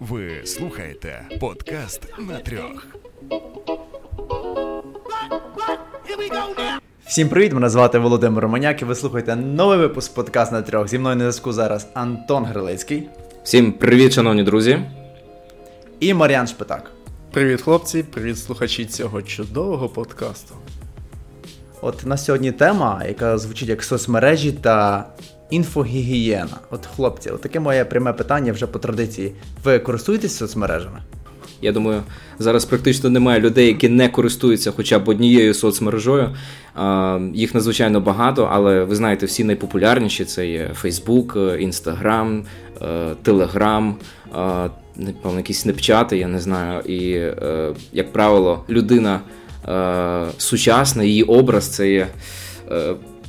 Ви слухаєте подкаст на трьох. Всім привіт! Мене звати Володимир Романяк і ви слухаєте новий випуск подкаст на трьох. Зі мною на зв'язку зараз Антон Грилицький Всім привіт, шановні друзі. і Мар'ян Шпитак. Привіт, хлопці, привіт, слухачі цього чудового подкасту. От на сьогодні тема, яка звучить як соцмережі та інфогігієна. От хлопці, от таке моє пряме питання вже по традиції. Ви користуєтесь соцмережами? Я думаю, зараз практично немає людей, які не користуються хоча б однією соцмережою. Їх надзвичайно багато, але ви знаєте, всі найпопулярніші це є Facebook, Instagram, Telegram, напевно, якісь снепчати, я не знаю. І, е, як правило, людина е, сучасна, її образ це є.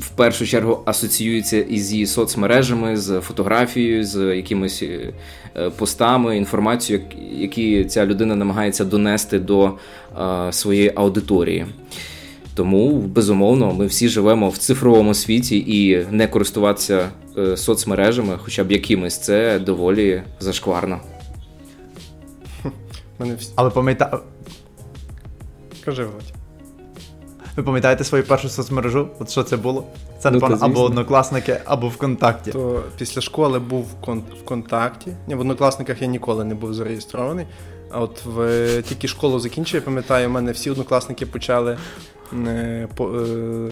Е, в першу чергу асоціюється із її соцмережами, з фотографією, з якимись постами, інформацією, які ця людина намагається донести до своєї аудиторії. Тому, безумовно, ми всі живемо в цифровому світі і не користуватися соцмережами, хоча б якимись, це доволі зашкварно. Мене всі... А ви пам'ятаєте. Кажи, Володь. Ви пам'ятаєте свою першу соцмережу? От що це було? Це, напевно, ну, або однокласники, або ВКонтакті. То після школи був ВКонтакті. Ні, в однокласниках я ніколи не був зареєстрований. А от в тільки школу закінчив, я пам'ятаю, у мене всі однокласники почали е, по, е,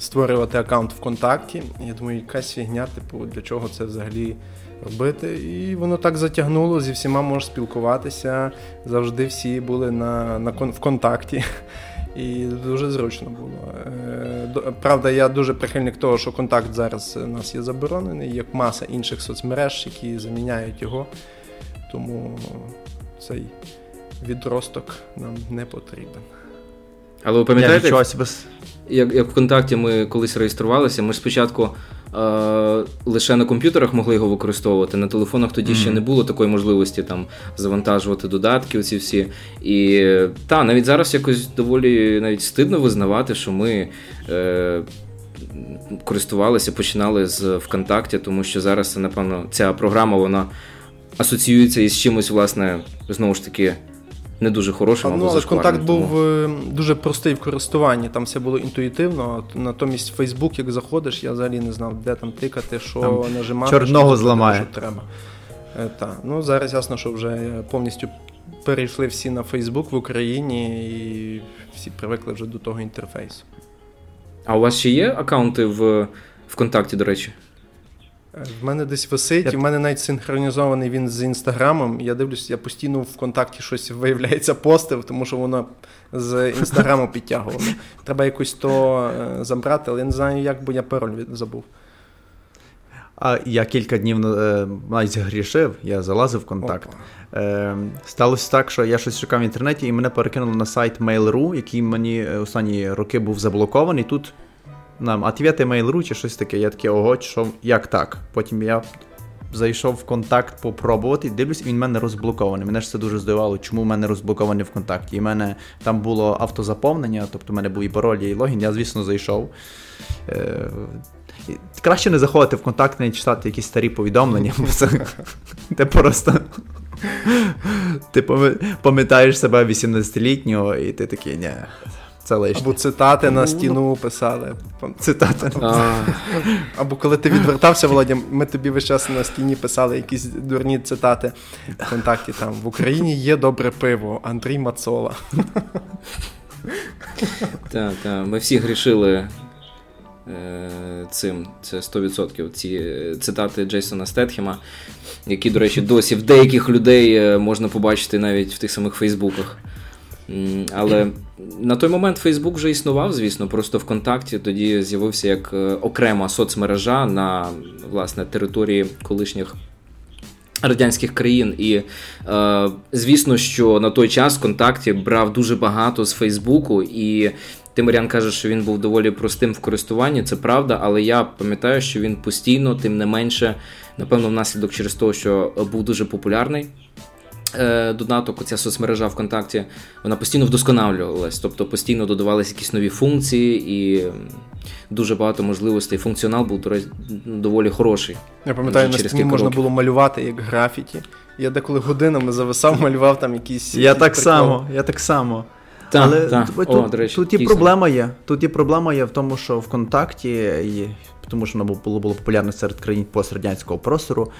створювати аккаунт ВКонтакті. Я думаю, якась фігня, типу, для чого це взагалі робити. І воно так затягнуло, зі всіма можеш спілкуватися. Завжди всі були на, на в контакті. І дуже зручно було. Е, правда, я дуже прихильник того, що контакт зараз у нас є заборонений, як маса інших соцмереж, які заміняють його. Тому цей відросток нам не потрібен. Але ви пам'ятаєте, як, як ВКонтакті ми колись реєструвалися, ми ж спочатку е, лише на комп'ютерах могли його використовувати. На телефонах тоді mm-hmm. ще не було такої можливості там завантажувати додатки. Оці всі. І та, навіть зараз якось доволі навіть стидно визнавати, що ми. Е, Користувалися, починали з ВКонтакті, тому що зараз, напевно, ця програма вона асоціюється із чимось, власне, знову ж таки, не дуже хорошим. Ну, але контакт тому... був е, дуже простий в користуванні, там все було інтуїтивно. Натомість Facebook, як заходиш, я взагалі не знав, де там тикати, що там нажимати. Чорного зламає. Що треба. Е, та. Ну, Зараз ясно, що вже повністю перейшли всі на Facebook в Україні і всі привикли вже до того інтерфейсу. А у вас ще є аккаунти в ВКонтакті, до речі? В мене десь висить, і в мене навіть синхронізований він з інстаграмом. Я дивлюсь, я постійно в контакті щось виявляється постив, тому що воно з інстаграму підтягувало. Треба якось то е, забрати, але я не знаю, як, бо я пароль забув. А я кілька днів е, навіть згрішив, я залазив в контакт. Е, Сталося так, що я щось шукав в інтернеті, і мене перекинуло на сайт Mail.ru, який мені останні роки був заблокований. Тут нам ответи Mail.ru чи щось таке. Я таке, ого, що як так? Потім я зайшов в контакт попробувати, дивлюсь, він в мене розблокований. Мене ж це дуже здивувало, чому в мене розблокований в контакті. І в мене там було автозаповнення, тобто в мене був і пароль, і логін, я, звісно, зайшов. Е, Краще не заходити в контакт, не читати якісь старі повідомлення, бо це ти просто. Ти пам'ятаєш себе 18-літнього, і ти такий, ні, це лишнє. Або цитати на стіну писали. Цитати. Або коли ти відвертався, Володя, ми тобі весь час на стіні писали якісь дурні цитати в контакті там в Україні є добре пиво, Андрій Мацола. Так, так. Ми всі грішили е, цим. Це 100%. Ці цитати Джейсона Стетхема, які, до речі, досі в деяких людей е, можна побачити навіть в тих самих Фейсбуках. Але на той момент Фейсбук вже існував, звісно, просто ВКонтакті тоді з'явився як е, окрема соцмережа на власне території колишніх. Радянських країн, і е, звісно, що на той час ВКонтакті брав дуже багато з Фейсбуку, і Тимирян каже, що він був доволі простим в користуванні. Це правда, але я пам'ятаю, що він постійно, тим не менше, напевно, внаслідок через те, що був дуже популярний. Е, додаток, оця соцмережа ВКонтакті, вона постійно вдосконалювалась, тобто постійно додавалися якісь нові функції і дуже багато можливостей. Функціонал був доволі хороший. Я пам'ятаю, на стіні можна було малювати як графіті. Я деколи годинами зависав, малював там якісь. Я так само, я так само. Але. Тут, і проблема є. Тут і проблема є в тому, що ВКонтакті, тому що воно було було популярне серед країн пострадянського простору,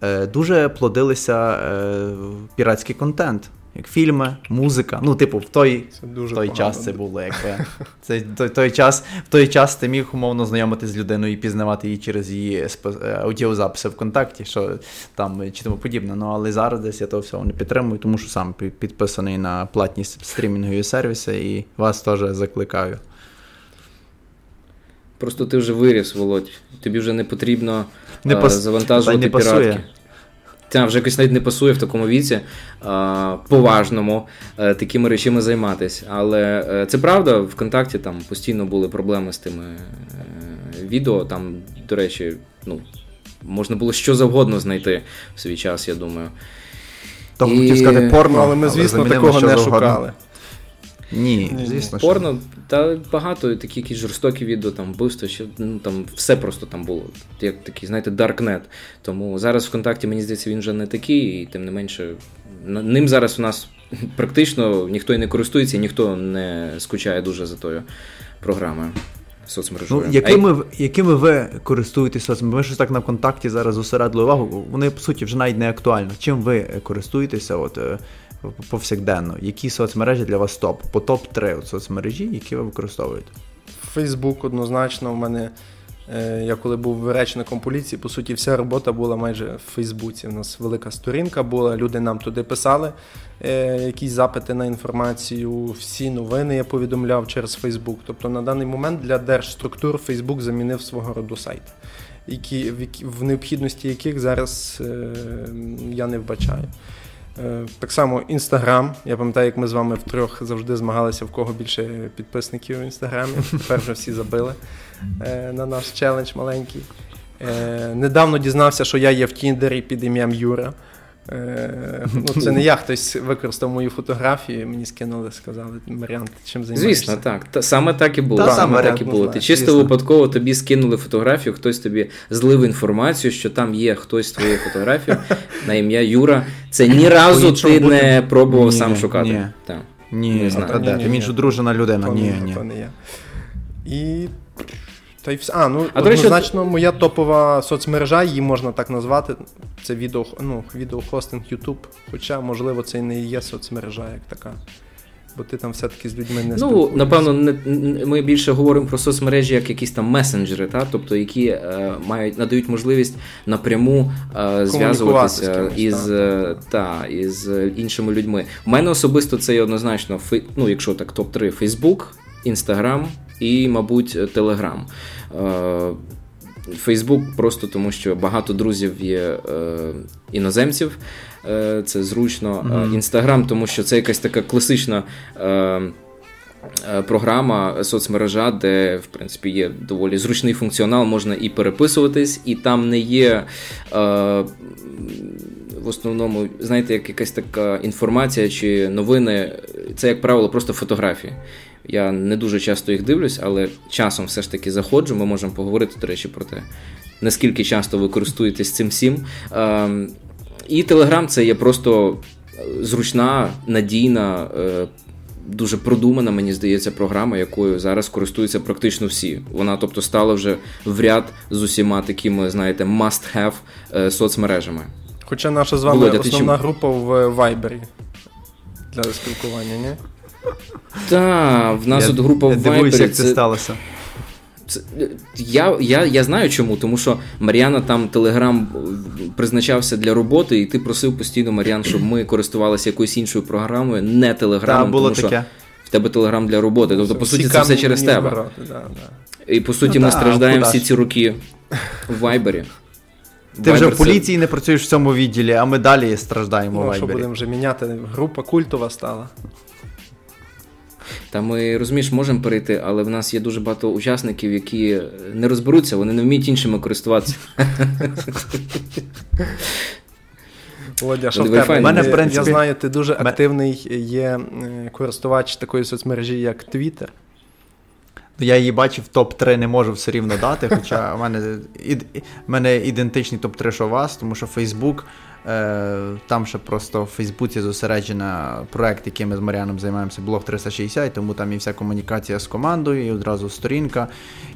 е, дуже плодилися е, піратський контент як фільми, музика. Ну, типу, в той в той час це було якби. Це той, той час, В той час ти міг умовно знайомитися з людиною і пізнавати її через її е, аудіозаписи ВКонтакті, що там чи тому подібне. Ну але зараз десь я того всього не підтримую, тому що сам підписаний на платні стрімінгові сервіси і вас теж закликаю. Просто ти вже виріс, Володь. Тобі вже не потрібно не пос... завантажувати не піратки. Це вже якось навіть не пасує в такому віці а, поважному а, е, такими речами займатися. Але а, е, це правда, в контакті там постійно були проблеми з тими е, відео. Там, до речі, ну, можна було що завгодно знайти в свій час, я думаю. Тому хотів сказати порно, але ми, звісно, такого не шукали. Ні, звісно. Порно, та багато такі якісь жорстокі відео, там вбивства, ще ну там все просто там було. Як такий, знаєте, Даркнет. Тому зараз ВКонтакті, мені здається, він вже не такий, і тим не менше, ним зараз у нас практично ніхто і не користується, і ніхто не скучає дуже за тою програмою. Соцмережою. Ну, якими якими ви користуєтесь соцмережами? Ми щось так на контакті зараз зосередили увагу. Вони по суті вже навіть не актуально. Чим ви користуєтеся? От е, повсякденно. Які соцмережі для вас топ? По топ-3 соцмережі, які ви використовуєте? Фейсбук однозначно. У мене е, я коли був речником поліції, по суті, вся робота була майже в Фейсбуці. У нас велика сторінка була, люди нам туди писали е, якісь запити на інформацію, всі новини я повідомляв через Фейсбук. Тобто на даний момент для держструктур Фейсбук замінив свого роду сайт, які, в необхідності яких зараз е, я не вбачаю. Е, так само Інстаграм. Я пам'ятаю, як ми з вами втрьох завжди змагалися, в кого більше підписників в інстаграмі. Тепер вже всі забили е, на наш челендж маленький. Е, недавно дізнався, що я є в Тіндері під ім'ям Юра. Е, ну, Це не я хтось використав мою фотографію, мені скинули, сказали, Маріан, чим займаєшся? Звісно, так. Та, саме так і було. Та, саме так і було. Ти чисто звісно. випадково тобі скинули фотографію, хтось тобі злив інформацію, що там є хтось твою фотографію на ім'я Юра. Це ні разу ти не пробував ні, сам шукати. Ні, так. ні, не знаю. Ні, ні, Ти між дружина людина. Ні, ні. То не я. І та й все. А, ну а, однозначно, речі... моя топова соцмережа, її можна так назвати. Це відео, ну, відеохостинг YouTube. Хоча, можливо, це і не є соцмережа як така. Бо ти там все-таки з людьми не Ну, напевно, не, ми більше говоримо про соцмережі як якісь там месенджери, та? тобто які е, мають надають можливість напряму е, зв'язуватися із е, та, із іншими людьми. У мене особисто це є однозначно ну, якщо так, топ-3 Facebook, Instagram і, мабуть, Телеграм. Фейсбук просто тому, що багато друзів є е, іноземців, е, це зручно. Інстаграм, mm-hmm. тому що це якась така класична. Е, Програма соцмережа, де в принципі є доволі зручний функціонал, можна і переписуватись, і там не є е, в основному, знаєте, як якась така інформація чи новини. Це, як правило, просто фотографії. Я не дуже часто їх дивлюсь, але часом все ж таки заходжу. Ми можемо поговорити, до речі, про те, наскільки часто ви користуєтесь цим всім. Ем, і Телеграм це є просто зручна, надійна, е, дуже продумана, мені здається, програма, якою зараз користуються практично всі. Вона, тобто, стала вже в ряд з усіма такими, знаєте, must-have е, соцмережами. Хоча наша з вами Володя, основна чим... група в Вайбері для спілкування, ні? Так, в нас я, от група в Вайбері. як це сталося. Я я, я знаю чому, тому що Мар'яна там Телеграм призначався для роботи, і ти просив постійно Мар'ян, щоб ми користувалися якоюсь іншою програмою, не Телеграмом, було тому таке. що в тебе Телеграм для роботи. Тобто, по суті, це все через тебе. Брати, да, да. І по суті, ну, ми та, страждаємо всі ці роки в Вайбері. Ти вже в поліції це... не працюєш в цьому відділі, а ми далі страждаємо ну, в Вайбері. Що будемо вже міняти? Група культова стала. Та ми розумієш, можемо перейти, але в нас є дуже багато учасників, які не розберуться, вони не вміють іншими користуватися. Володя, що в тебе? Мене, в принципі... Я знаю, ти дуже активний є е, користувач такої соцмережі, як Twitter. Я її бачив топ-3 не можу все рівно дати, хоча в мене в мене ідентичний топ-3, що у вас, тому що Фейсбук, е, там ще просто в Фейсбуці зосереджена проект, який ми з Маріаном займаємося, блог 360, тому там і вся комунікація з командою, і одразу сторінка.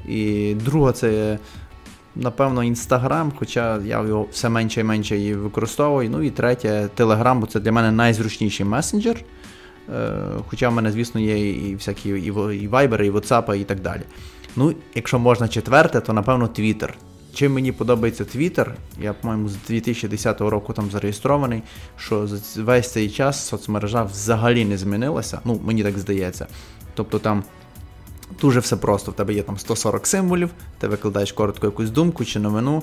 І друга це. Напевно, Інстаграм, хоча я його все менше і менше її використовую. Ну і третє, Телеграм, бо це для мене найзручніший месенджер. Е, хоча в мене, звісно, є і всякі і Viber, і WhatsApp, і так далі. Ну, якщо можна четверте, то напевно Twitter. Чим мені подобається Twitter, я, по-моєму, з 2010 року там зареєстрований, що за весь цей час соцмережа взагалі не змінилася. Ну, мені так здається. Тобто там дуже все просто. В тебе є там 140 символів, ти викладаєш коротко якусь думку чи новину.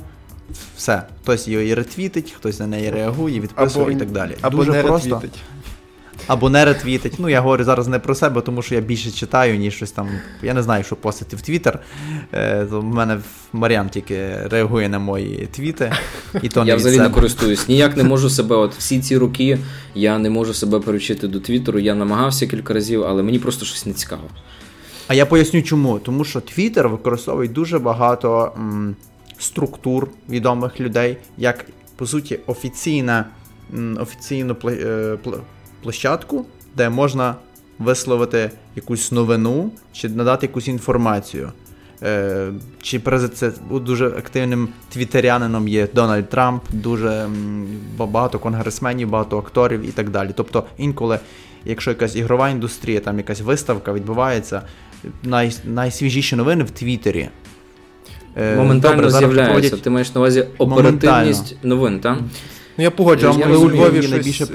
Все, хтось її ретвітить, хтось на неї реагує, відписує або, і так далі. Або Дуже не просто. ретвітить. Або не ретвітить. Ну, я говорю зараз не про себе, тому що я більше читаю, ніж щось там. Я не знаю, що постити в Твіттер. Е, У мене Маріан тільки реагує на мої твіти. і то не Я взагалі себе. не користуюсь. Ніяк не можу себе. От всі ці роки я не можу себе перечити до Твіттеру. Я намагався кілька разів, але мені просто щось не цікаво. А я поясню чому. Тому що Твіттер використовує дуже багато м, структур відомих людей, як по суті офіційна офіційну е, площадку, де можна висловити якусь новину чи надати якусь інформацію. Е, чи це дуже активним твітерянином є Дональд Трамп, дуже багато конгресменів, багато акторів і так далі. Тобто інколи, якщо якась ігрова індустрія, там якась виставка відбувається, най, найсвіжіші новини в Твіттері. Е, Моментально Добре, з'являється. Проводять... Ти маєш на увазі оперативність новин, так? Ну я погоджуюсь, коли у Львові щось найбільше.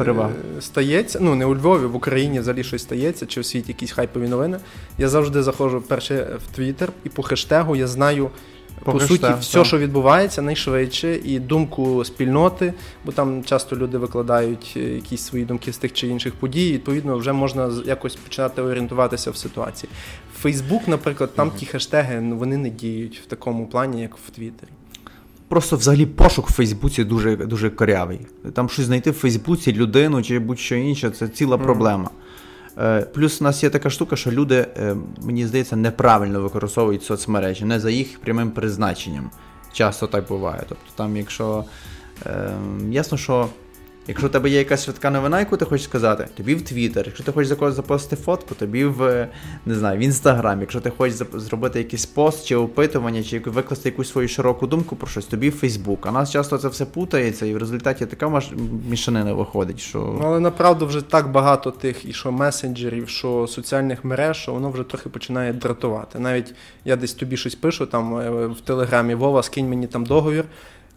Е, стається. Ну не у Львові, в Україні взагалі щось стається, чи в світі якісь хайпові новини. Я завжди заходжу перше в Твіттер, і по хештегу я знаю. По, по суті, так. все, що відбувається, найшвидше, і думку спільноти, бо там часто люди викладають е, якісь свої думки з тих чи інших подій. і, Відповідно, вже можна якось починати орієнтуватися в ситуації. Фейсбук, наприклад, там ті хештеги ну, вони не діють в такому плані, як в Твіттері. Просто взагалі пошук в Фейсбуці дуже дуже корявий. Там щось знайти в Фейсбуці людину чи будь-що інше це ціла mm. проблема. Е, Плюс у нас є така штука, що люди, е, мені здається, неправильно використовують соцмережі, не за їх прямим призначенням. Часто так буває. Тобто, там, якщо е, ясно, що Якщо у тебе є якась швидка новина, яку ти хочеш сказати, тобі в Твіттер. Якщо ти хочеш за когось запостити фотку, тобі в не знаю, в Інстаграм. Якщо ти хочеш зробити якийсь пост чи опитування, чи викласти якусь свою широку думку про щось, тобі в Фейсбук. А нас часто це все путається, і в результаті така мішанина виходить. що... Ну, Але направду вже так багато тих і що месенджерів, що соціальних мереж, що воно вже трохи починає дратувати. Навіть я десь тобі щось пишу там е, в Телеграмі Вова, скинь мені там договір.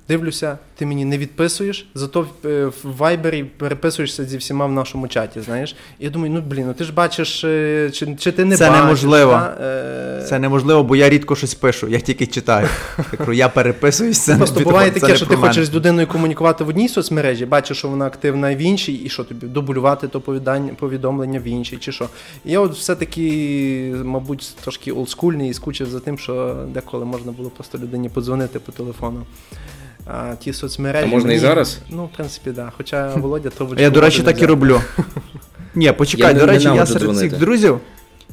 Дивлюся, ти мені не відписуєш, зато е, в Вайбері переписуєшся зі всіма в нашому чаті. Знаєш, і я думаю, ну блін, ну ти ж бачиш, е, чи чи ти не це бачиш. неможливо. Та? Е, це неможливо, бо я рідко щось пишу, я тільки читаю. Я я переписуюсь. Це Просто буває таке, що ти хочеш з людиною комунікувати в одній соцмережі, бачиш, що вона активна в іншій, і що тобі дублювати то повідомлення в іншій, чи що. І я от все-таки, мабуть, трошки олдскульний і скучив за тим, що деколи можна було просто людині подзвонити по телефону а, ті соцмережі. А можна мені... і зараз? Ну, в принципі, так. Да. Хоча Володя то Я, до речі, так і роблю. Ні, почекай, до речі, я серед всіх друзів.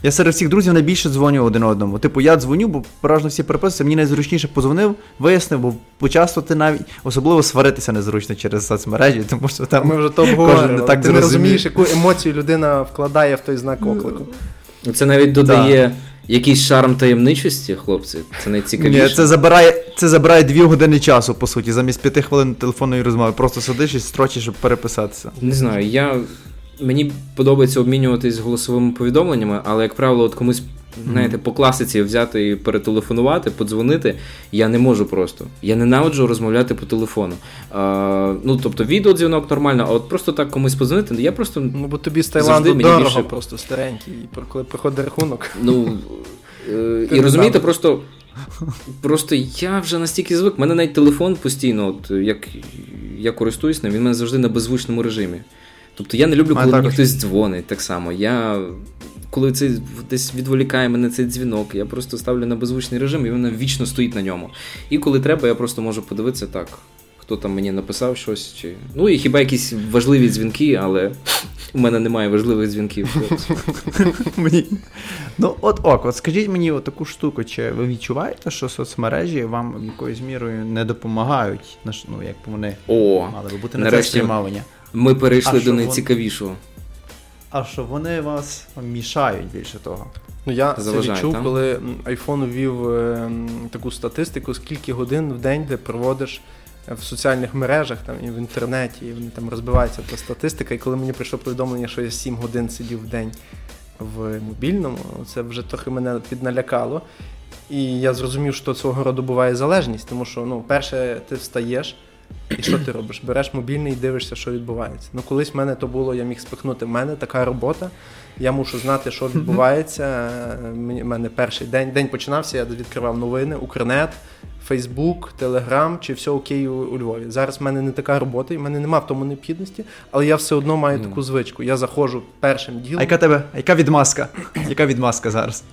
Я серед всіх друзів найбільше дзвоню один одному. Типу, я дзвоню, бо переважно всі переписуються, мені найзручніше позвонив, вияснив, бо почасто ти навіть особливо сваритися незручно через соцмережі, тому що там ми вже то обговорювали. Так ти не розумієш, яку емоцію людина вкладає в той знак оклику. Це навіть додає якийсь шарм таємничості, хлопці. Це найцікавіше. Ні, це забирає це забирає дві години часу, по суті, замість п'яти хвилин телефонної розмови. Просто сидиш і строчиш, щоб переписатися. Не знаю, я. Мені подобається обмінюватись голосовими повідомленнями, але, як правило, от комусь знаєте, по класиці взяти і перетелефонувати, подзвонити. Я не можу просто. Я ненавиджу розмовляти по телефону. А, Ну, тобто, відеодзвінок нормально, а от просто так комусь подзвонити, я просто. Ну, бо тобі з Таїланду дорого більше... просто старенький, коли приходить рахунок. Ну, е, І розумієте, просто. Просто я вже настільки звик, У мене навіть телефон постійно, от як я користуюсь ним, він у мене завжди на беззвучному режимі. Тобто я не люблю, коли мені хтось дзвонить так само. Я коли це десь відволікає мене цей дзвінок, я просто ставлю на беззвучний режим, і він вічно стоїть на ньому. І коли треба, я просто можу подивитися так. хто там мені написав щось. Чи... Ну і хіба якісь важливі дзвінки, але у мене немає важливих дзвінків. Ну, от ок, от скажіть мені таку штуку, чи ви відчуваєте, що соцмережі вам якоюсь мірою не допомагають, ну, як вони мали би бути на це спрямовані? Ми перейшли А до найцікавішого. А що вони вас мішають більше того? Ну, я Заважає, це відчув, та? коли iPhone ввів е, таку статистику, скільки годин в день ти проводиш в соціальних мережах там, і в інтернеті, і вони там розбивається та статистика. І коли мені прийшло повідомлення, що я 7 годин сидів в день в мобільному, це вже трохи мене підналякало. І я зрозумів, що свого роду буває залежність, тому що, ну, перше, ти встаєш. І що ти робиш? Береш мобільний і дивишся, що відбувається. Ну, колись в мене то було, я міг спихнути. В мене така робота. Я мушу знати, що відбувається. У мене перший день день починався, я відкривав новини, Укрнет, Фейсбук, Телеграм, чи все окей у, у Львові. Зараз в мене не така робота, і в мене немає в тому необхідності, але я все одно маю таку звичку. Я заходжу першим ділом. А яка тебе? А яка відмазка? Яка відмазка зараз?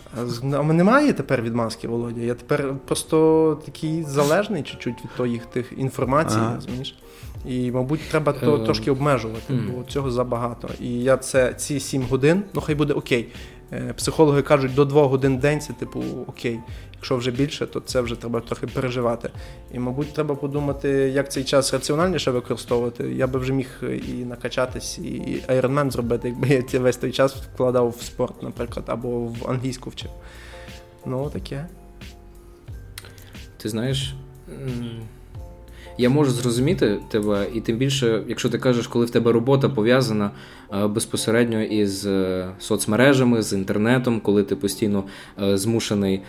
А мене немає тепер відмазки, Володя. Я тепер просто такий залежний чуть-чуть від тих тих інформацій, ага. розумієш? І, мабуть, треба то е, трошки обмежувати, бо цього забагато. І я це ці 7 годин, ну хай буде окей. Е, психологи кажуть, до 2 годин в день це типу окей. Якщо вже більше, то це вже треба трохи переживати. І, мабуть, треба подумати, як цей час раціональніше використовувати. Я би вже міг і накачатись, і айронмен зробити, якби я весь той час вкладав в спорт, наприклад, або в англійську вчив. Ну, таке. Ти знаєш. Я можу зрозуміти тебе, і тим більше, якщо ти кажеш, коли в тебе робота пов'язана е, безпосередньо із е, соцмережами, з інтернетом, коли ти постійно е, змушений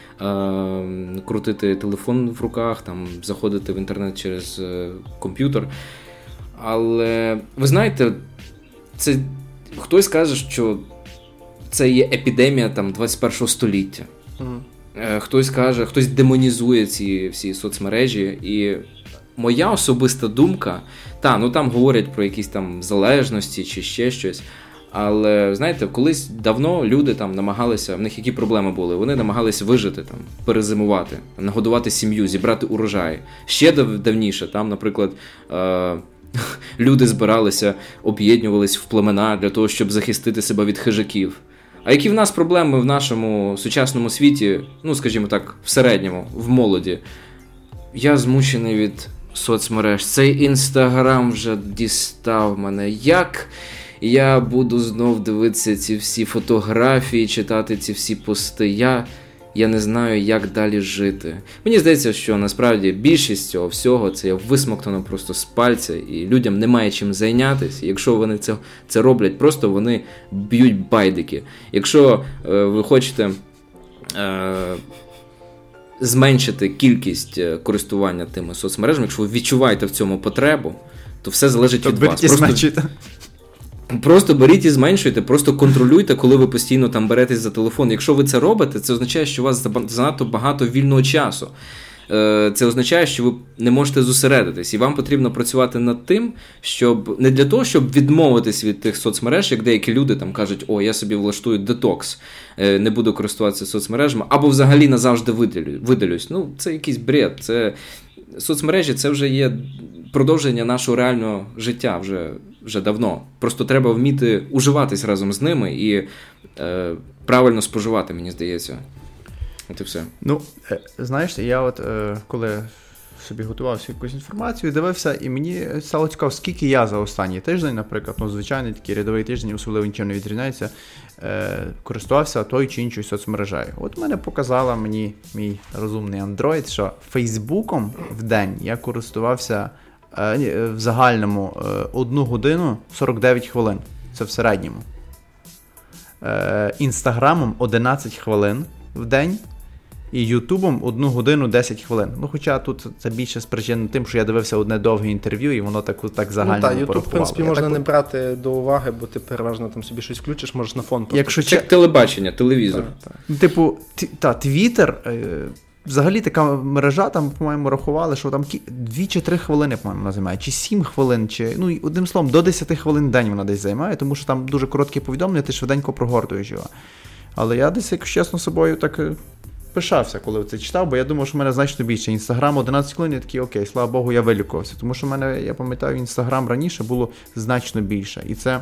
крутити телефон в руках, там заходити в інтернет через комп'ютер. Але ви знаєте, це хтось каже, що це є епідемія там 21 століття. Mm. Хтось каже, хтось демонізує ці всі соцмережі і моя особиста думка, та, ну там говорять про якісь там залежності чи ще щось. Але знаєте, колись давно люди там намагалися, в них які проблеми були? Вони намагалися вижити, там, перезимувати, нагодувати сім'ю, зібрати урожай. Ще дав, давніше, там, наприклад, е- люди збиралися, об'єднувались в племена для того, щоб захистити себе від хижаків. А які в нас проблеми в нашому сучасному світі, ну скажімо так, в середньому, в молоді? Я змучений від соцмереж. Цей інстаграм вже дістав мене. Як я буду знов дивитися ці всі фотографії, читати ці всі пости. Я я не знаю, як далі жити. Мені здається, що насправді більшість цього всього це є висмоктано просто з пальця, і людям немає чим зайнятися. Якщо вони це це роблять, просто вони б'ють байдики. Якщо е, ви хочете. Е, зменшити кількість е, користування тими соцмережами, якщо ви відчуваєте в цьому потребу, то все залежить то від вас. Просто, просто беріть і зменшуйте, просто контролюйте, коли ви постійно там беретесь за телефон. Якщо ви це робите, це означає, що у вас занадто багато вільного часу. Е, це означає, що ви не можете зосередитись, і вам потрібно працювати над тим, щоб не для того, щоб відмовитись від тих соцмереж, як деякі люди там кажуть, о, я собі влаштую детокс, е, не буду користуватися соцмережами, або взагалі назавжди видалю, видалюсь. Ну, це якийсь бред. Це соцмережі це вже є продовження нашого реального життя вже вже давно. Просто треба вміти уживатись разом з ними і е, правильно споживати, мені здається. От і все. Ну, е, знаєш, я от е, коли собі готувався якусь інформацію, дивився, і мені стало цікаво, скільки я за останній тиждень, наприклад, ну, звичайний такий рядовий тиждень, особливо нічого не відрізняється, е, користувався тою чи іншою соцмережею. От мене показала мені мій розумний Android, що Фейсбуком в день я користувався в загальному одну годину 49 хвилин. Це в середньому. Інстаграмом 11 хвилин в день і Ютубом одну годину 10 хвилин. Ну, хоча тут це більше спричинено тим, що я дивився одне довге інтерв'ю, і воно так так загально. Ну, так, Ютуб, в принципі, я можна так... не брати до уваги, бо ти переважно там собі щось включиш, можеш на фон просто. Якщо Це телебачення, телевізор. Так, так. Типу, та, Твіттер, е, Взагалі така мережа, там, по-моєму, рахували, що там 2 чи 3 хвилини, по-моєму, вона займає, чи 7 хвилин, чи ну одним словом, до 10 хвилин в день вона десь займає, тому що там дуже короткі повідомлення, ти швиденько прогортуєш його. Але я десь, якщо чесно, собою так е, пишався, коли це читав, бо я думав, що в мене значно більше. Інстаграм 11 хвилин, я такий, окей, слава Богу, я вилікувався. Тому що в мене, я пам'ятаю, інстаграм раніше було значно більше. І це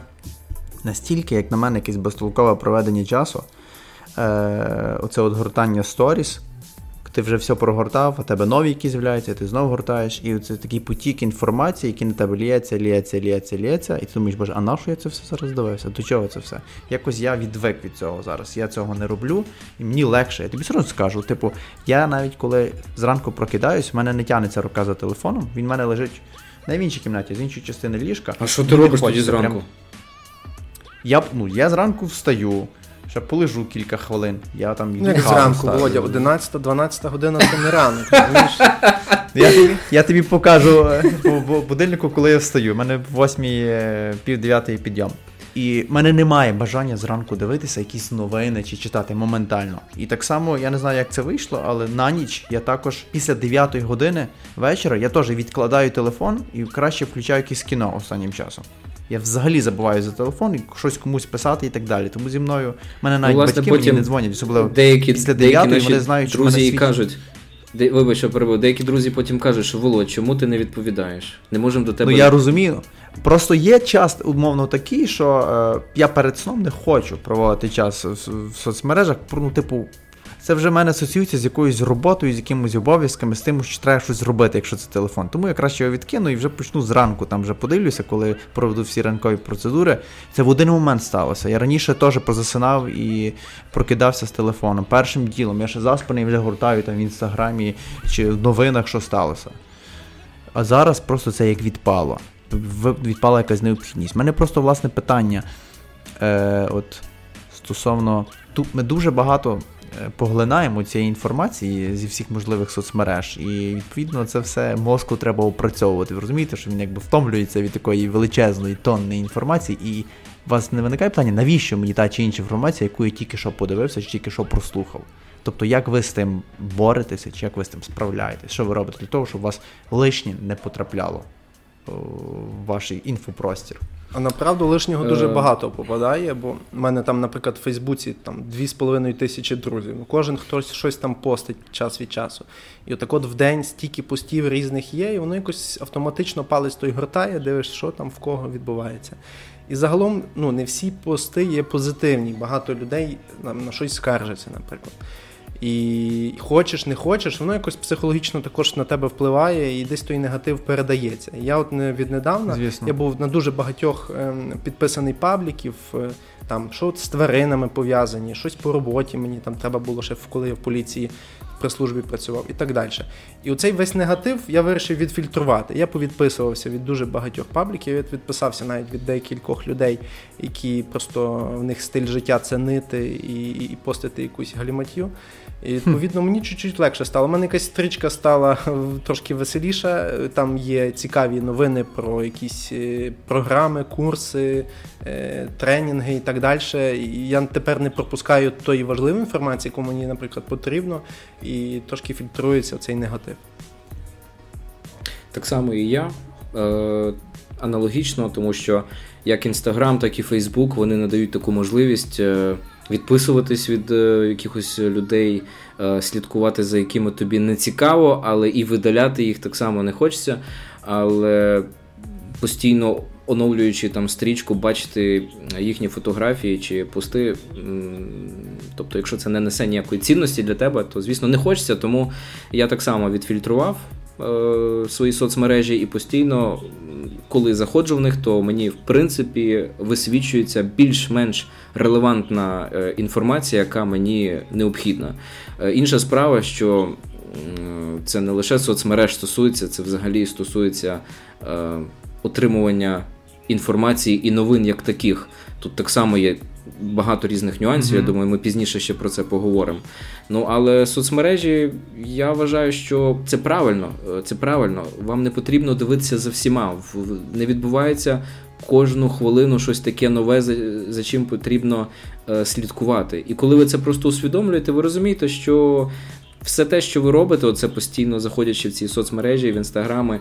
настільки, як на мене, якесь безтолкове проведення часу. Е, Оце от гортання сторіс ти вже все прогортав, а тебе нові які з'являються, ти знову гортаєш, і це такий потік інформації, який на тебе ліється, ліється, ліється, ліється, і ти думаєш, боже, а на що я це все зараз дивився? До чого це все? Якось я відвик від цього зараз. Я цього не роблю, і мені легше. Я тобі все скажу. Типу, я навіть коли зранку прокидаюсь, в мене не тягнеться рука за телефоном, він в мене лежить не в іншій кімнаті, з іншої частини ліжка. А що ти робиш тоді зранку? Прям... Я ну, я зранку встаю. Ще полежу кілька хвилин. Я там Як зранку, Володя, 11-12 година це не ранок. Я я тобі покажу е, по будильнику, коли я встаю. У мене в 8 е, пів 9 підйом. І в мене немає бажання зранку дивитися якісь новини чи читати моментально. І так само я не знаю, як це вийшло, але на ніч я також після 9 години вечора я теж відкладаю телефон і краще включаю якесь кіно останнім часом. Я взагалі забуваю за телефон і щось комусь писати і так далі. Тому зі мною в мене навіть ну, батьки мені не дзвонять, особливо деякі, після 9 вони знають, що друзі мене кажуть. Де, вибач, що перебив. Деякі друзі потім кажуть, що Володь, чому ти не відповідаєш? Не можемо до тебе. Ну я розумію. Просто є час, умовно, такий, що е, я перед сном не хочу проводити час в, соцмережах. Ну, типу, це вже в мене асоціюється з якоюсь роботою, з якимись обов'язками, з тим, що треба щось зробити, якщо це телефон. Тому я краще його відкину і вже почну зранку, там вже подивлюся, коли проведу всі ранкові процедури. Це в один момент сталося. Я раніше теж позасинав і прокидався з телефоном. Першим ділом я ще заспаний вже гуртаю там в інстаграмі чи в новинах, що сталося. А зараз просто це як відпало. Відпала якась необхідність. У мене просто власне питання. Е, от Стосовно. Тут ми дуже багато Е, поглинаємо цієї інформації зі всіх можливих соцмереж, і відповідно це все мозку треба опрацьовувати. Ви розумієте, що він якби втомлюється від такої величезної тонни інформації, і у вас не виникає питання, навіщо мені та чи інша інформація, яку я тільки що подивився, чи тільки що прослухав. Тобто, як ви з тим боретеся, чи як ви з тим справляєтесь? Що ви робите для того, щоб у вас лишнє не потрапляло в ваш інфопростір? А направду лишнього дуже е. багато попадає, бо в мене там, наприклад, в Фейсбуці там 2,5 тисячі друзів. Ну, Кожен хтось щось там постить час від часу. І отак от в день стільки постів різних є, і воно якось автоматично палець той гортає, дивишся, що там в кого відбувається. І загалом ну, не всі пости є позитивні. Багато людей на, на щось скаржаться, наприклад. І хочеш, не хочеш, воно якось психологічно також на тебе впливає, і десь той негатив передається. Я от не віднедавна Звісно. я був на дуже багатьох ем, підписаний пабліків, е, там що з тваринами пов'язані, щось по роботі мені там треба було ще коли я в поліції прес-службі працював і так далі. І оцей весь негатив я вирішив відфільтрувати. Я повідписувався від дуже багатьох пабліків, я відписався навіть від декількох людей, які просто в них стиль життя це нити і, і постити якусь галіматью. І відповідно мені чуть-чуть легше стало. У мене якась стрічка стала трошки веселіша. Там є цікаві новини про якісь е, програми, курси, е, тренінги і так далі. І Я тепер не пропускаю тої важливої інформації, яку мені, наприклад, потрібно, і трошки фільтрується цей негатив. Так само і я. Е, Аналогічно, тому що як Інстаграм, так і Фейсбук вони надають таку можливість відписуватись від е, якихось людей, е, слідкувати за якими тобі не цікаво, але і видаляти їх так само не хочеться. Але постійно оновлюючи там стрічку, бачити їхні фотографії чи пости. Тобто, якщо це не несе ніякої цінності для тебе, то звісно не хочеться. Тому я так само відфільтрував е, свої соцмережі і постійно коли заходжу в них, то мені в принципі висвічується більш-менш релевантна е, інформація, яка мені необхідна. Е, інша справа, що це не лише соцмереж стосується, це взагалі стосується е, отримування інформації і новин як таких. Тут так само є багато різних нюансів. Mm-hmm. Я думаю, ми пізніше ще про це поговоримо. Ну але соцмережі, я вважаю, що це правильно. Е, це правильно. Вам не потрібно дивитися за всіма. Не відбувається кожну хвилину щось таке нове, за, за чим потрібно е, слідкувати. І коли ви це просто усвідомлюєте, ви розумієте, що. Все те, що ви робите, оце постійно заходячи в ці соцмережі, в інстаграми,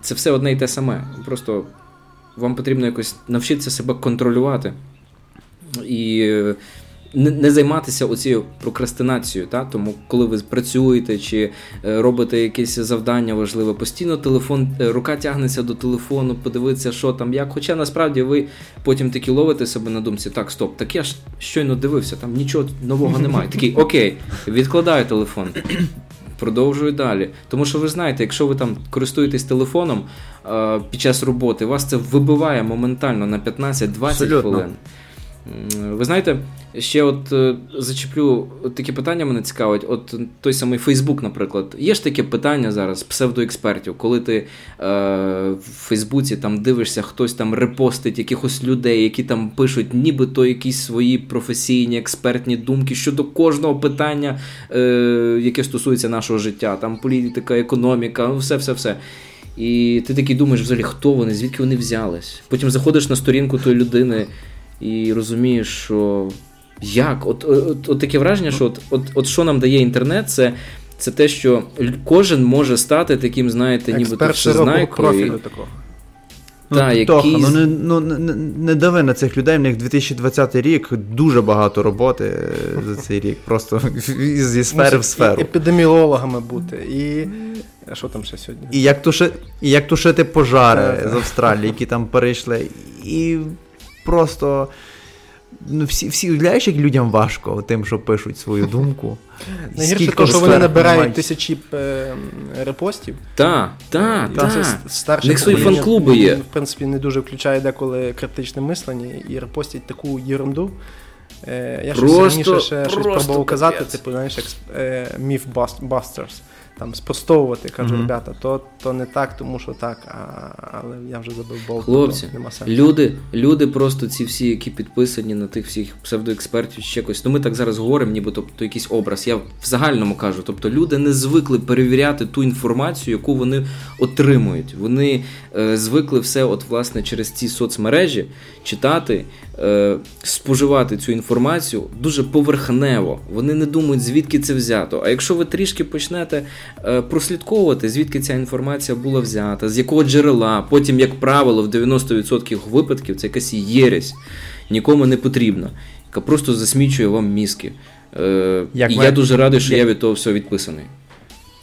це все одне і те саме. Просто вам потрібно якось навчитися себе контролювати. І не, не займатися оцією прокрастинацією. Та? Тому, коли ви працюєте чи е, робите якесь завдання важливе, постійно телефон, е, рука тягнеться до телефону, подивитися, що там, як. Хоча насправді ви потім такі ловите себе на думці, так, стоп, так я ж щойно дивився, там нічого нового немає. Такий, окей, відкладаю телефон. Продовжую далі. Тому що ви знаєте, якщо ви там користуєтесь телефоном е, під час роботи, вас це вибиває моментально на 15-20 хвилин. Ви знаєте, ще от е, зачеплю таке питання мене цікавить. От той самий Фейсбук, наприклад. Є ж таке питання зараз псевдоекспертів, коли ти е, в Фейсбуці там дивишся, хтось там репостить якихось людей, які там пишуть, нібито якісь свої професійні експертні думки щодо кожного питання, е, яке стосується нашого життя, там політика, економіка, ну все-все-все. І ти такий думаєш, взагалі, хто вони, звідки вони взялись? Потім заходиш на сторінку тої людини і розумієш, що як? От от, от таке враження, що от, от, от що нам дає інтернет, це це те, що кожен може стати таким, знаєте, нібито всезнайкою. профілю такого. Та, ну. Ну не ну, не, не дави на цих людей, в них 2020 рік дуже багато роботи за цей рік, просто зі сфери в сферу. І епідеміологами бути, і. А що там ще сьогодні? І як туши... і як тушити пожари з Австралії, які там перейшли. І просто ну, всі всі уявляєш, як людям важко тим, що пишуть свою думку. Найгірше те, що вони набирають тисячі репостів. Так, так, так. Старші свої фан-клуби є. В принципі, не дуже включає деколи критичне мислення і репостять таку єрунду. Е, я просто, щось раніше ще щось пробував казати, типу, знаєш, як е, Mythbusters там спростовувати, кажу, mm-hmm. ребята, то то не так, тому що так, а, але я вже забив болт. Хлопці, нема сенсу. люди люди просто ці всі, які підписані на тих всіх псевдоекспертів, ще якось. Ну ми так зараз говоримо, ніби тобто якийсь образ. Я в загальному кажу. Тобто люди не звикли перевіряти ту інформацію, яку вони отримують. Вони е, звикли все, от власне, через ці соцмережі читати, е, споживати цю інформацію дуже поверхнево. Вони не думають, звідки це взято. А якщо ви трішки почнете. Е, прослідковувати, звідки ця інформація була взята, з якого джерела. Потім, як правило, в 90% випадків це якась єресь, нікому не потрібна, яка просто засмічує вам мізки. Е, як І ми... я дуже радий, що як... я від того всього відписаний.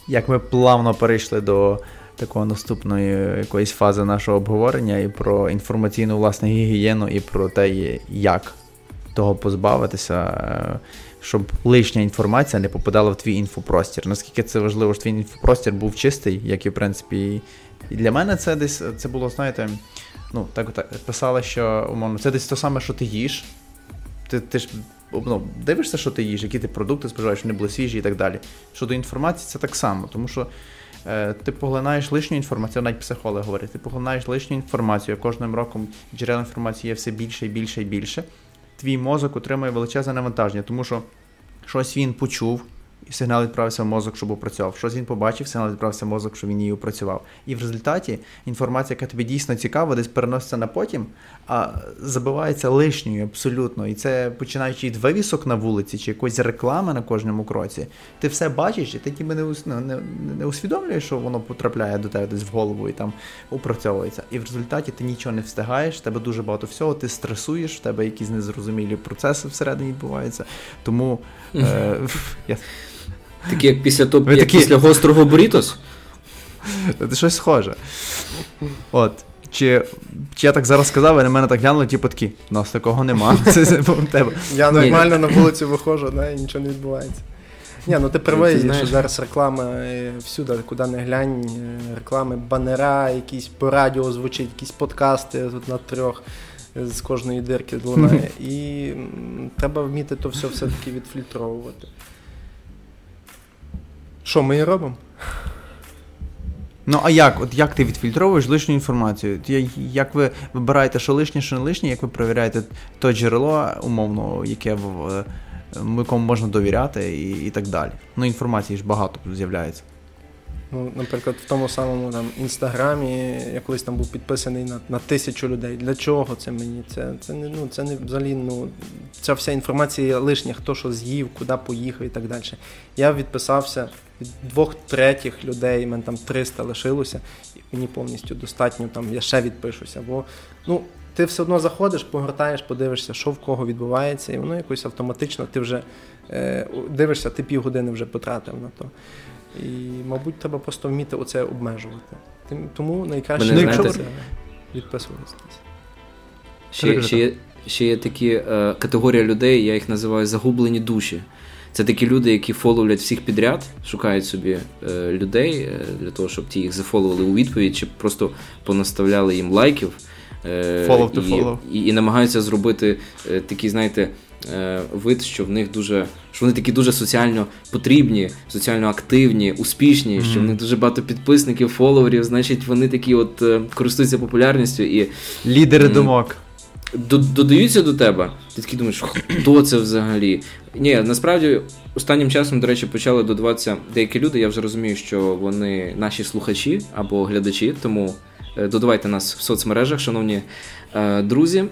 Як ми плавно перейшли до такого наступної якоїсь фази нашого обговорення і про інформаційну власне гігієну, і про те, як того позбавитися. Е, щоб лишня інформація не попадала в твій інфопростір. Наскільки це важливо, щоб твій інфопростір був чистий, як і в принципі. І для мене це десь це було, знаєте, ну, так так писали, що умовно, це десь те саме, що ти їш. Ти ти ж ну, дивишся, що ти їш, які ти продукти споживаєш, вони були свіжі і так далі. Щодо інформації, це так само, тому що е, ти поглинаєш лишню інформацію, навіть психолог говорить, ти поглинаєш лишню інформацію, кожним роком джерел інформації є все більше і більше і більше твій мозок отримує величезне навантаження, тому що щось він почув, і сигнал відправився в мозок, щоб опрацював. Щось він побачив, сигнал відправився в мозок, щоб він її опрацював. І в результаті інформація, яка тобі дійсно цікава, десь переноситься на потім, а забивається лишньою абсолютно. І це починаючи від вивісок на вулиці чи якоїсь реклами на кожному кроці. Ти все бачиш, і ти ніби не, ну, не, не усвідомлюєш, що воно потрапляє до тебе десь в голову і там опрацьовується. І в результаті ти нічого не встигаєш, в тебе дуже багато всього, ти стресуєш, в тебе якісь незрозумілі процеси всередині відбуваються. Тому. Такі як після топ, як такі... після гострого бурітос? Це щось схоже. От. Чи чи я так зараз сказав, і на мене так глянули, типу такі, у нас такого нема. Це, це тебе. Я нормально на вулицю виходжу, да, і нічого не відбувається. Ні, ну ти правий, що зараз реклама е, всюди, куди не глянь, е, реклами, банера, якісь по радіо звучить, якісь подкасти тут на трьох з кожної дирки лунає. І треба вміти то все все-таки відфільтровувати. Що ми і робимо? Ну, а як? От як ти відфільтровуєш лишню інформацію? Як ви вибираєте, що лишнє, що не лишнє, як ви перевіряєте то джерело, умовно, яке в е, якому можна довіряти, і і так далі. Ну, інформації ж багато з'являється. Ну, Наприклад, в тому самому там інстаграмі я колись там був підписаний на на тисячу людей. Для чого це мені? Це це не ну, це не взагалі ну, ця вся інформація лишня, хто що з'їв, куди поїхав і так далі. Я відписався від двох третіх людей, мене там 300 лишилося, і мені повністю достатньо, там я ще відпишуся. Бо ну, ти все одно заходиш, погортаєш, подивишся, що в кого відбувається, і воно якось автоматично ти вже е, дивишся, ти півгодини вже потратив на то. І, мабуть, треба просто вміти оце обмежувати. Тому найкраще Мене, знаєте, це відписуватися. Ще, ще, є, ще є такі е, категорія людей, я їх називаю загублені душі. Це такі люди, які фоловлять всіх підряд, шукають собі е, людей е, для того, щоб ті їх зафоловили у відповідь, чи просто понаставляли їм лайків. Е, Follow to і, follow. І, і намагаються зробити е, такий, знаєте, вид, що в них дуже. Що вони такі дуже соціально потрібні, соціально активні, успішні, що в них дуже багато підписників, фоловерів, значить, вони такі от е, користуються популярністю і Лідери думок. додаються до тебе, ти такий думаєш, хто це взагалі? Ні, насправді останнім часом, до речі, почали додаватися деякі люди. Я вже розумію, що вони наші слухачі або глядачі, тому е, додавайте нас в соцмережах, шановні е, друзі.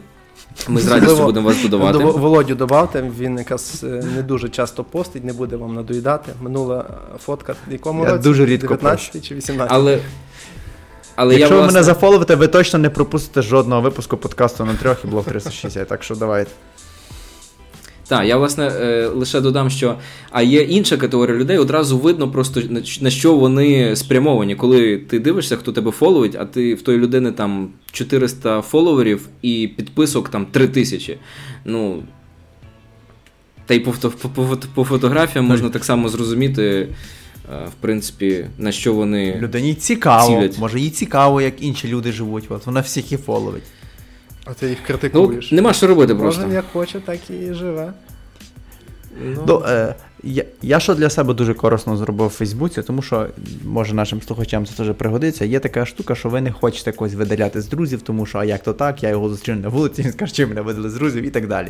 Ми з радістю будемо вас будувати. Володю добавте, він якраз е, не дуже часто постить, не буде вам надоїдати. Минула фотка в якому Я році? дуже рідко 19 чи 18 Але, але Якщо я, ви власне, мене зафоловите, ви точно не пропустите жодного випуску подкасту на трьох і блог 360, так що давайте. Так, я власне е, лише додам, що а є інша категорія людей, одразу видно просто на що вони спрямовані. Коли ти дивишся, хто тебе фоловить, а ти в тої людини там 400 фоловерів і підписок там 3000. Ну. Та й по, по, по, по фотографіям можна так само зрозуміти, е, в принципі, на що вони. Людині цікаво, Цілять. може їй цікаво, як інші люди живуть. От вона всіх і фоловить. А ти їх Ну, критикуєш. нема що робити просто. Кожен як хоче, так і живе. Ну, Ну, е, я, я що для себе дуже корисно зробив в Фейсбуці, тому що може нашим слухачам це теж пригодиться. Є така штука, що ви не хочете когось видаляти з друзів, тому що а як то так, я його зустріну на вулиці, він скаже, чи мене видали з друзів і так далі.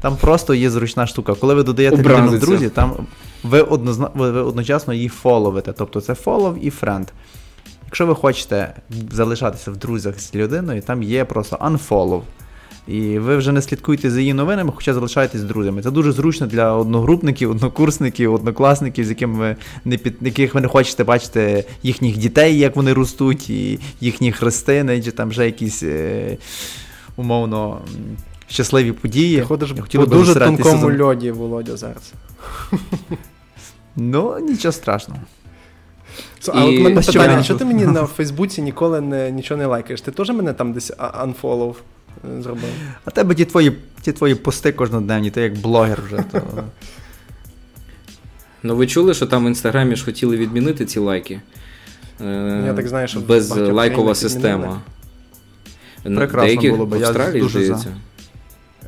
Там просто є зручна штука. Коли ви додаєте людину в Образиться. друзі, там ви, однозна, ви, ви одночасно її фоловите. Тобто це follow і friend. Якщо ви хочете залишатися в друзях з людиною, там є просто unfollow. І ви вже не слідкуєте за її новинами, хоча залишаєтесь друзями. Це дуже зручно для одногрупників, однокурсників, однокласників, з якими ви не під яких ви не хочете бачити їхніх дітей, як вони ростуть, і їхні хрестини, чи там вже якісь е, умовно щасливі події. ти ходиш по дуже тонкому льоді, Володя, зараз. Ну, нічого страшного. А І- от мене Що питання, що ти мені на Фейсбуці ніколи не, нічого не лайкаєш? Ти теж мене там десь unfollow е, зробив? А тебе ті твої, ті твої пости кожноденні, ти як блогер вже. То... Ну ви чули, що там в інстаграмі ж хотіли відмінити ці лайки? Е, Я так знаю, що без лайкова система. Прекрасно деяких було би, в я дуже за. здається.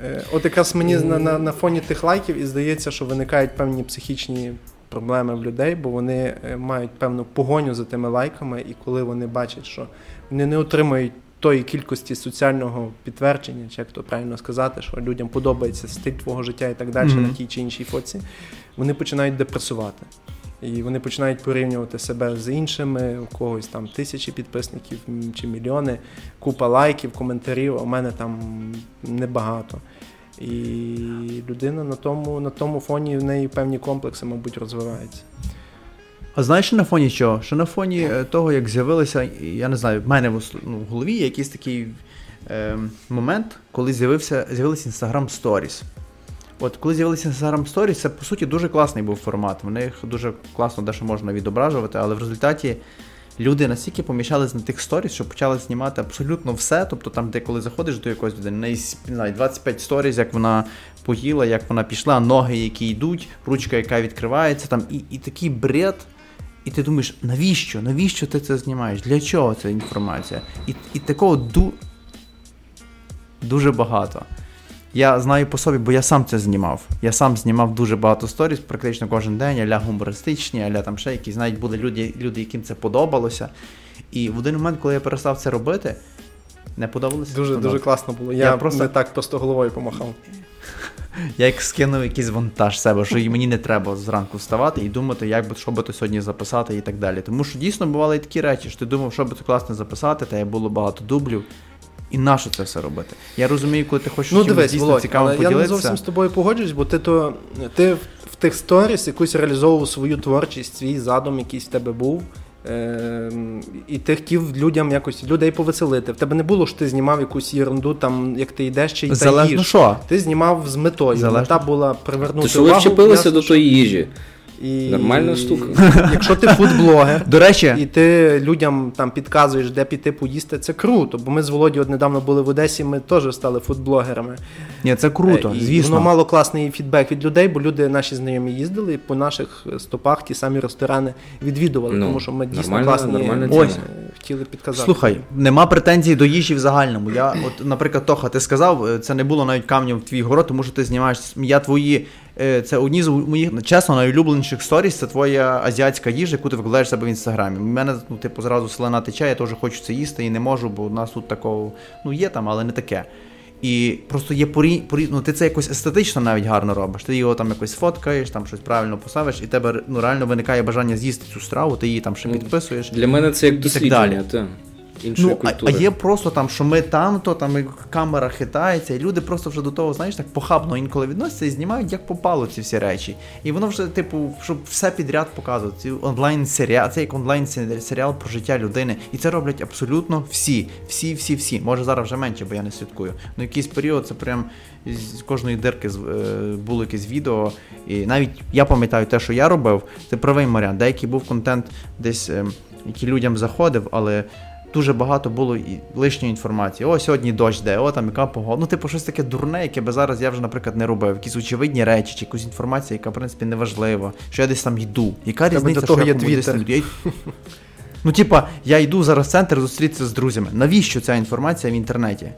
Е, От якраз мені на, на, на фоні тих лайків і здається, що виникають певні психічні проблеми в людей, бо вони е, мають певну погоню за тими лайками, і коли вони бачать, що вони не отримують тої кількості соціального підтвердження, чи як то правильно сказати, що людям подобається стиль твого життя і так далі Мгм. на тій чи іншій фоці, вони починають депресувати. І вони починають порівнювати себе з іншими, у когось там тисячі підписників чи мільйони, купа лайків, коментарів, а у мене там небагато. І людина на тому, на тому фоні в неї певні комплекси, мабуть, розвиваються. А знаєш, що на фоні чого? Що на фоні е, того, як з'явилися, я не знаю, в мене в ну, в голові є якийсь такий е, момент, коли з'явився, з'явилися Instagram Stories. От коли з'явилися Instagram Stories, це по суті дуже класний був формат. В них дуже класно дещо можна відображувати, але в результаті люди настільки поміщались на тих сторіс, що почали знімати абсолютно все. Тобто там, де коли заходиш до якоїсь людини, знаю, 25 сторіс, як вона поїла, як вона пішла, ноги, які йдуть, ручка, яка відкривається, там, і, і такий бред. І ти думаєш, навіщо? Навіщо ти це знімаєш? Для чого ця інформація? І, і такого ду... дуже багато. Я знаю по собі, бо я сам це знімав. Я сам знімав дуже багато сторіс, практично кожен день, аля гумористичні, аля там ще якісь, навіть були люди, люди, яким це подобалося. І в один момент, коли я перестав це робити, не подобалося. Дуже дуже класно було. Я, Я просто- не так просто головою помахав. Я як скинув якийсь вантаж себе, що мені не треба зранку вставати і думати, як би що би то сьогодні записати і так далі. Тому що дійсно бували і такі речі, що ти думав, що би то класно записати, та й було багато дублів. І нащо це все робити? Я розумію, коли ти хочеш Ну дивись, дійсно Володь, цікавим але я не зовсім з тобою погоджуюсь, бо ти то ти в, в тих сторіс якусь реалізовував свою творчість, свій задум, якийсь в тебе був. Е, і ти хотів людям якось людей повеселити. В тебе не було що ти знімав якусь ерунду, там як ти йдеш чи й Залежно що. Ти знімав з метою. Залежно. Мета була привернути То що ви вчепилися до тої їжі? І... Нормальна штука. Якщо ти фудблогер, До речі, і ти людям там підказуєш, де піти поїсти, це круто. Бо ми з Володією от недавно були в Одесі, ми теж стали фудблогерами. ні, це круто, Е, і звісно. Воно мало класний фідбек від людей, бо люди наші знайомі їздили і по наших стопах ті самі ресторани відвідували, Ну, тому що ми дійсно нормальна- класні нормальна тема. Хотіли підказати. Слухай, нема претензій до їжі в загальному. Я, от, наприклад, Тоха, ти сказав, е, це не було навіть камнем в твій город, тому що ти знімаєш. Я твої. е, Це одні з моїх чесно найулюбленіших сторіс, це твоя азіатська їжа, яку ти викладаєш себе в інстаграмі. У мене ну, типу, зразу слина тече, я теж хочу це їсти і не можу, бо у нас тут такого ну є там, але не таке. І просто є порі, порі, ну ти це якось естетично навіть гарно робиш. Ти його там якось фоткаєш, там щось правильно поставиш, і тебе ну реально виникає бажання з'їсти цю страву, ти її там ще Ну, підписуєш. Для мене це як так дослідження, далі. та, іншої Ну, а, а є просто там, що ми там, то там і камера хитається, і люди просто вже до того, знаєш, так похабно інколи відносяться і знімають, як попало ці всі речі. І воно вже, типу, щоб все підряд показувати. Ці онлайн серіал, це як онлайн серіал про життя людини. І це роблять абсолютно всі. Всі, всі, всі. Може зараз вже менше, бо я не слідкую. Ну, якийсь період це прям з кожної дирки е, було якесь відео. І навіть я пам'ятаю те, що я робив, це правий Маріан. Деякий був контент десь, е, який людям заходив, але дуже багато було і лишньої інформації. О, сьогодні дощ де, о, там яка погода. Ну, типу, щось таке дурне, яке би зараз я вже, наприклад, не робив. Якісь очевидні речі, чи якусь інформацію, яка, в принципі, не важлива. Що я десь там йду. Яка Тебе різниця, до того що я комусь десь там йду? Ну, типа, я йду зараз в центр зустрітися з друзями. Навіщо ця інформація в інтернеті?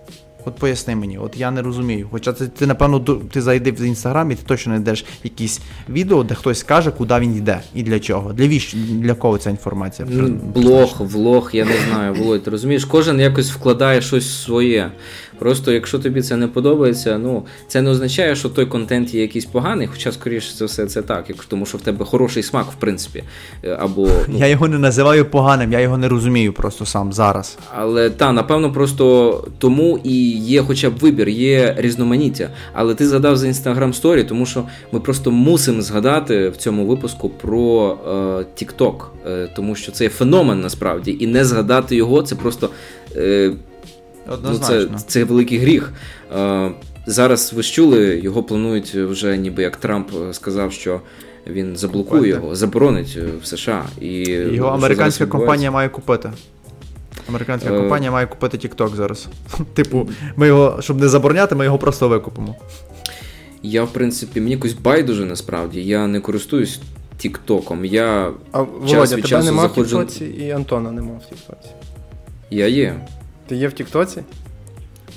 От поясни мені, от я не розумію. Хоча це ти, напевно, ти зайди в інстаграм і ти точно знайдеш якісь відео, де хтось каже, куди він йде і для чого. Для віщо, для кого ця інформація? Блог, влог, я не знаю, Володь, ти розумієш, кожен якось вкладає щось своє. Просто якщо тобі це не подобається, ну це не означає, що той контент є якийсь поганий, хоча, скоріше за все, це так, тому що в тебе хороший смак, в принципі. Е, Або, ну, Я його не називаю поганим, я його не розумію просто сам зараз. Але та, напевно, просто тому і є хоча б вибір, є різноманіття. Але ти згадав за Instagram Story, тому що ми просто мусимо згадати в цьому випуску про е, TikTok, е, тому що це є феномен насправді, і не згадати його це просто. Е, Ну, це, це великий гріх. Е, зараз ви ж чули, його планують вже, ніби як Трамп е, сказав, що він заблокує Купити. його, заборонить е, в США. І Його американська компанія має купити. Американська Е. компанія має купити TikTok зараз. Типу, ми його, щоб не забороняти, ми його просто викупимо. Я, в принципі, мені якось байдуже насправді. Я не користуюсь Тіктоком. Я А час Володя, від тебе часу нема заходжу- в Тіктоці і Антона нема в Тіктоці. я є. Ти є в Тіктоці?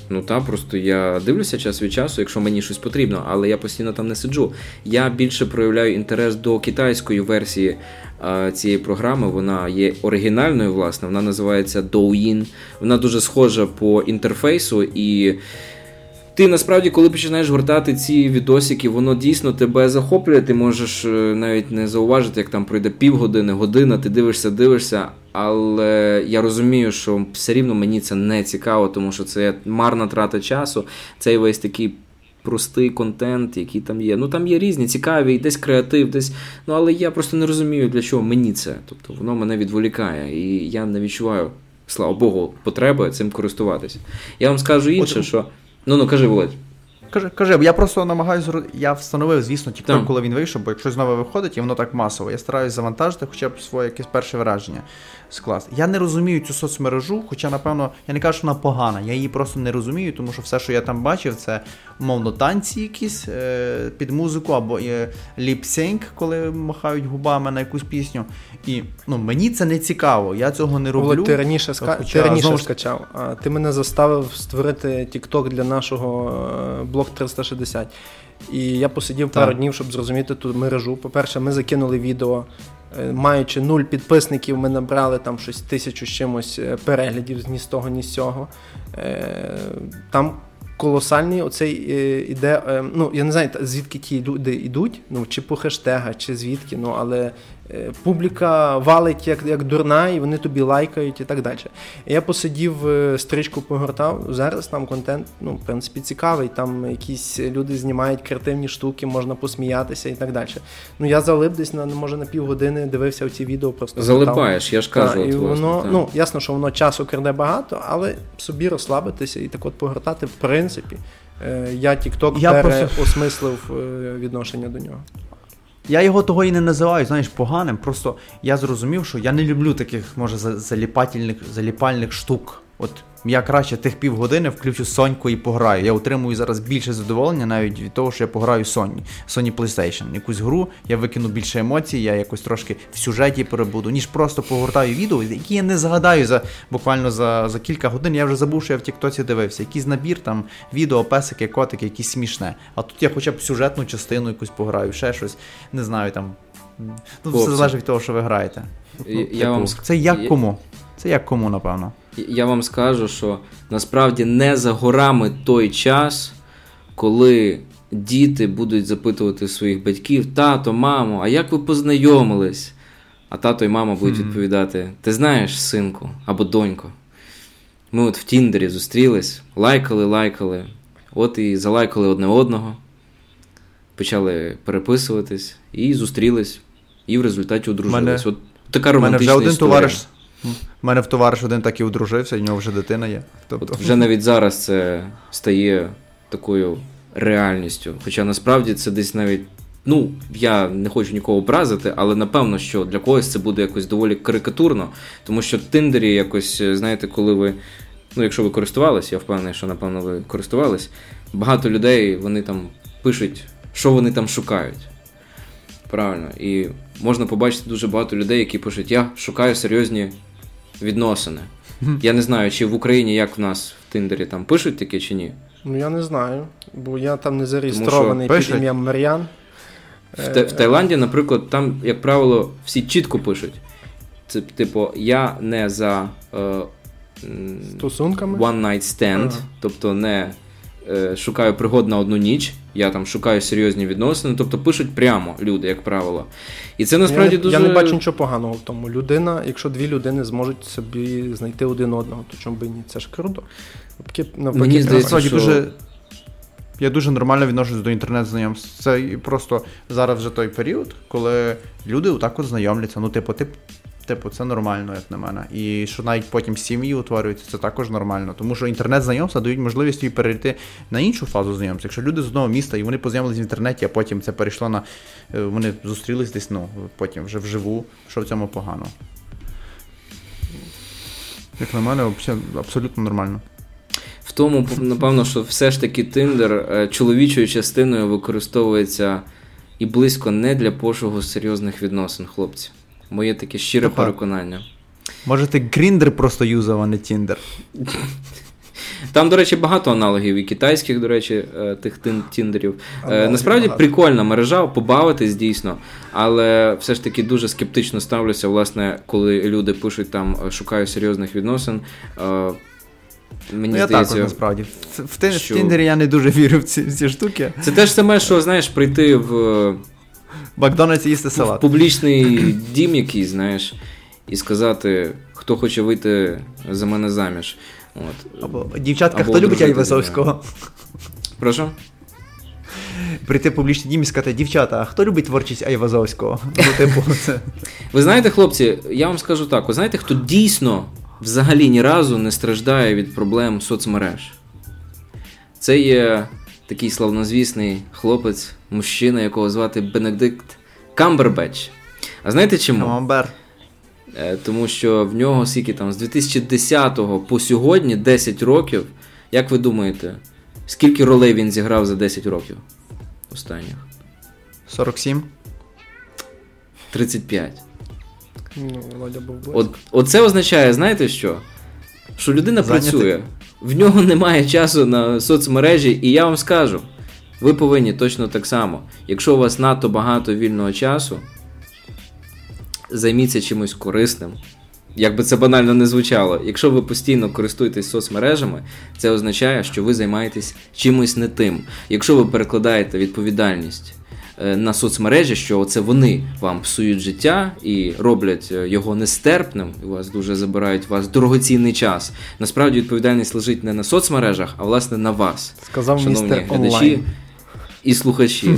Ну та просто я дивлюся час від часу, якщо мені щось потрібно, але я постійно там не сиджу. Я більше проявляю інтерес до китайської версії е, цієї програми. Вона є оригінальною, власне. Вона називається Douyin. Вона дуже схожа по інтерфейсу і. Ти насправді, коли починаєш гортати ці відосики, воно дійсно тебе захоплює. Ти можеш е, навіть не зауважити, як там пройде півгодини, година, ти дивишся, дивишся. Але я розумію, що все рівно мені це не цікаво, тому що це марна трата часу. Цей весь такий простий контент, який там є. Ну там є різні, цікаві, десь креатив, десь. Ну але я просто не розумію, для чого мені це. Тобто воно мене відволікає, і я не відчуваю, слава Богу, потреби цим користуватися. Я вам скажу інше, що. Ну ну кажи, Володь. Кажи, кажи, я просто намагаюся. Я встановив, звісно, тільки коли він вийшов, бо якщо знову виходить, і воно так масово. Я стараюсь завантажити хоча б своє якесь перше враження скласти. Я не розумію цю соцмережу, хоча, напевно, я не кажу, що вона погана. Я її просто не розумію, тому що все, що я там бачив, це умовно танці якісь е, під музику або е, ліп-синк, коли махають губами на якусь пісню. І ну, мені це не цікаво. Я цього не роблю. Володь, ти раніше, ска... Хоча, ти раніше знову скачав, а ти мене заставив створити TikTok для нашого е, блок 360. І я посидів Так. пару днів, щоб зрозуміти ту мережу. По-перше, ми закинули відео. Е, Маючи нуль підписників, ми набрали там щось тисячу з чимось е, переглядів ні з того, ні з цього. Е, Там колосальний оцей іде. Ну, я не знаю, звідки ті люди йдуть, ну, чи по хештегах, чи звідки, ну, але публіка валить як як дурна, і вони тобі лайкають і так далі. Я посидів, е, стрічку погортав. Зараз там контент, ну, в принципі, цікавий. Там якісь люди знімають креативні штуки, можна посміятися і так далі. Ну я залип десь на може на півгодини дивився в ці відео. Просто залипаєш, я ж кажу. Та, от, і власне, воно, та. ну ясно, що воно часу краде багато, але собі розслабитися і так от погортати, в принципі. Е, Я TikTok Я переосмислив е, відношення до нього. Я його того і не називаю, знаєш, поганим. Просто я зрозумів, що я не люблю таких, може, заліпательних, заліпальних штук. От я краще тих півгодини включу Соньку і пограю. Я отримую зараз більше задоволення навіть від того, що я пограю Sony, Sony PlayStation. Якусь гру, я викину більше емоцій, я якось трошки в сюжеті перебуду, ніж просто погортаю відео, які я не згадаю за буквально за, за кілька годин. Я вже забув, що я в Тіктоці дивився. Якийсь набір там відео, песики, котики, якісь смішне. А тут я хоча б сюжетну частину якусь пограю, ще щось, не знаю там. Ну, все залежить від того, що ви граєте. Я- Ну, я вам це як я- кому? Це як кому, напевно. Я вам скажу, що насправді не за горами той час, коли діти будуть запитувати своїх батьків: тато, мамо, а як ви познайомились? А тато і мама будуть відповідати: Ти знаєш, синку або донько. Ми от в Тіндері зустрілись, лайкали, лайкали, от і залайкали одне одного, почали переписуватись і зустрілись, і в результаті одружились. Мене- От така У мене вже один історія. товариш. У мене в товариш один так і одружився, і в нього вже дитина є. Тобто, От вже навіть зараз це стає такою реальністю. Хоча насправді це десь навіть. Ну, я не хочу нікого образити, але напевно, що для когось це буде якось доволі карикатурно, тому що в Тиндері якось, е, знаєте, коли ви. Ну, якщо ви користувались, я впевнений, що напевно ви користувались, багато людей вони там пишуть, що вони там шукають. Правильно. І можна побачити дуже багато людей, які пишуть: Я шукаю серйозні відносини. Я не знаю, чи в Україні як в нас в Тиндері там пишуть таке чи ні. Ну я не знаю, бо я там не зареєстрований під ім'ям Мар'ян. В, в Таїланді, наприклад, там, як правило, всі чітко пишуть. Це, типу, я не за е, Стосунками. one night stand, Ага. тобто не е, шукаю пригод на одну ніч, я там шукаю серйозні відносини, тобто пишуть прямо люди, як правило. І це насправді я, не- дуже. я не бачу нічого поганого в тому. Людина, якщо дві людини зможуть собі знайти один одного, то чому б і ні? Це ж круто. Навпаки, навпаки, Мені здається, що- дуже. Я дуже нормально відношусь до інтернет-знайомств. Це просто зараз вже той період, коли люди отак от знайомляться. Ну, типу, тип, типу, це нормально, як на мене. І що навіть потім сім'ї утворюються, це також нормально. Тому що інтернет-знайомства дають можливість їй перейти на іншу фазу знайомств. Якщо люди з одного міста і вони познайомились в інтернеті, а потім це перейшло на. е, Вони зустрілись десь, ну, потім вже вживу. Що в цьому погано? Як на мене, взагалі абсолютно нормально. В тому, напевно, що все ж таки Тиндер чоловічою частиною використовується і близько не для пошуку серйозних відносин, хлопці. Моє таке щире Тобто- переконання. Може, ти Гріндер просто юзав, а не Тіндер. Там, до речі, багато аналогів і китайських, до речі, е, тих тіндерів. Е, Аналогів Насправді багато. прикольна мережа, побавитись дійсно, але все ж таки дуже скептично ставлюся, власне, коли люди пишуть там е, шукаю серйозних відносин. Мені я здається, також насправді. В, в, що- в Тіндері я не дуже вірю в ці, в ці штуки. це теж саме, що знаєш, прийти в, е, Макдональдс їсти в салат. публічний дім якийсь, знаєш, і сказати, хто хоче вийти за мене заміж. От. Або дівчатка, Або хто любить Айвазовського? Прошу? Прийти в публічний дім і сказати, дівчата, а хто любить творчість Айвазовського? Ну, типу, це. Ви знаєте, хлопці, я вам скажу так: ви знаєте, хто дійсно взагалі ні разу не страждає від проблем соцмереж? Це є такий славнозвісний хлопець, мужчина, якого звати Бенедикт Камбербеч. А знаєте чому? Камамбер. Е, Тому що в нього скільки там з 2010 по сьогодні 10 років. Як ви думаєте, скільки ролей він зіграв за 10 років останніх? 47. 35. Ну, Володя був близько. От, оце означає, знаєте що? Що людина Зайнятий. працює, в нього немає часу на соцмережі, і я вам скажу, ви повинні точно так само. Якщо у вас надто багато вільного часу, займіться чимось корисним. Як би це банально не звучало, якщо ви постійно користуєтесь соцмережами, це означає, що ви займаєтесь чимось не тим. Якщо ви перекладаєте відповідальність на соцмережі, що це вони вам псують життя і роблять е, його нестерпним. У вас дуже забирають вас дорогоцінний час. Насправді відповідальність лежить не на соцмережах, а власне на вас. Сказав Шановні містер глядачі. онлайн. І слухачі.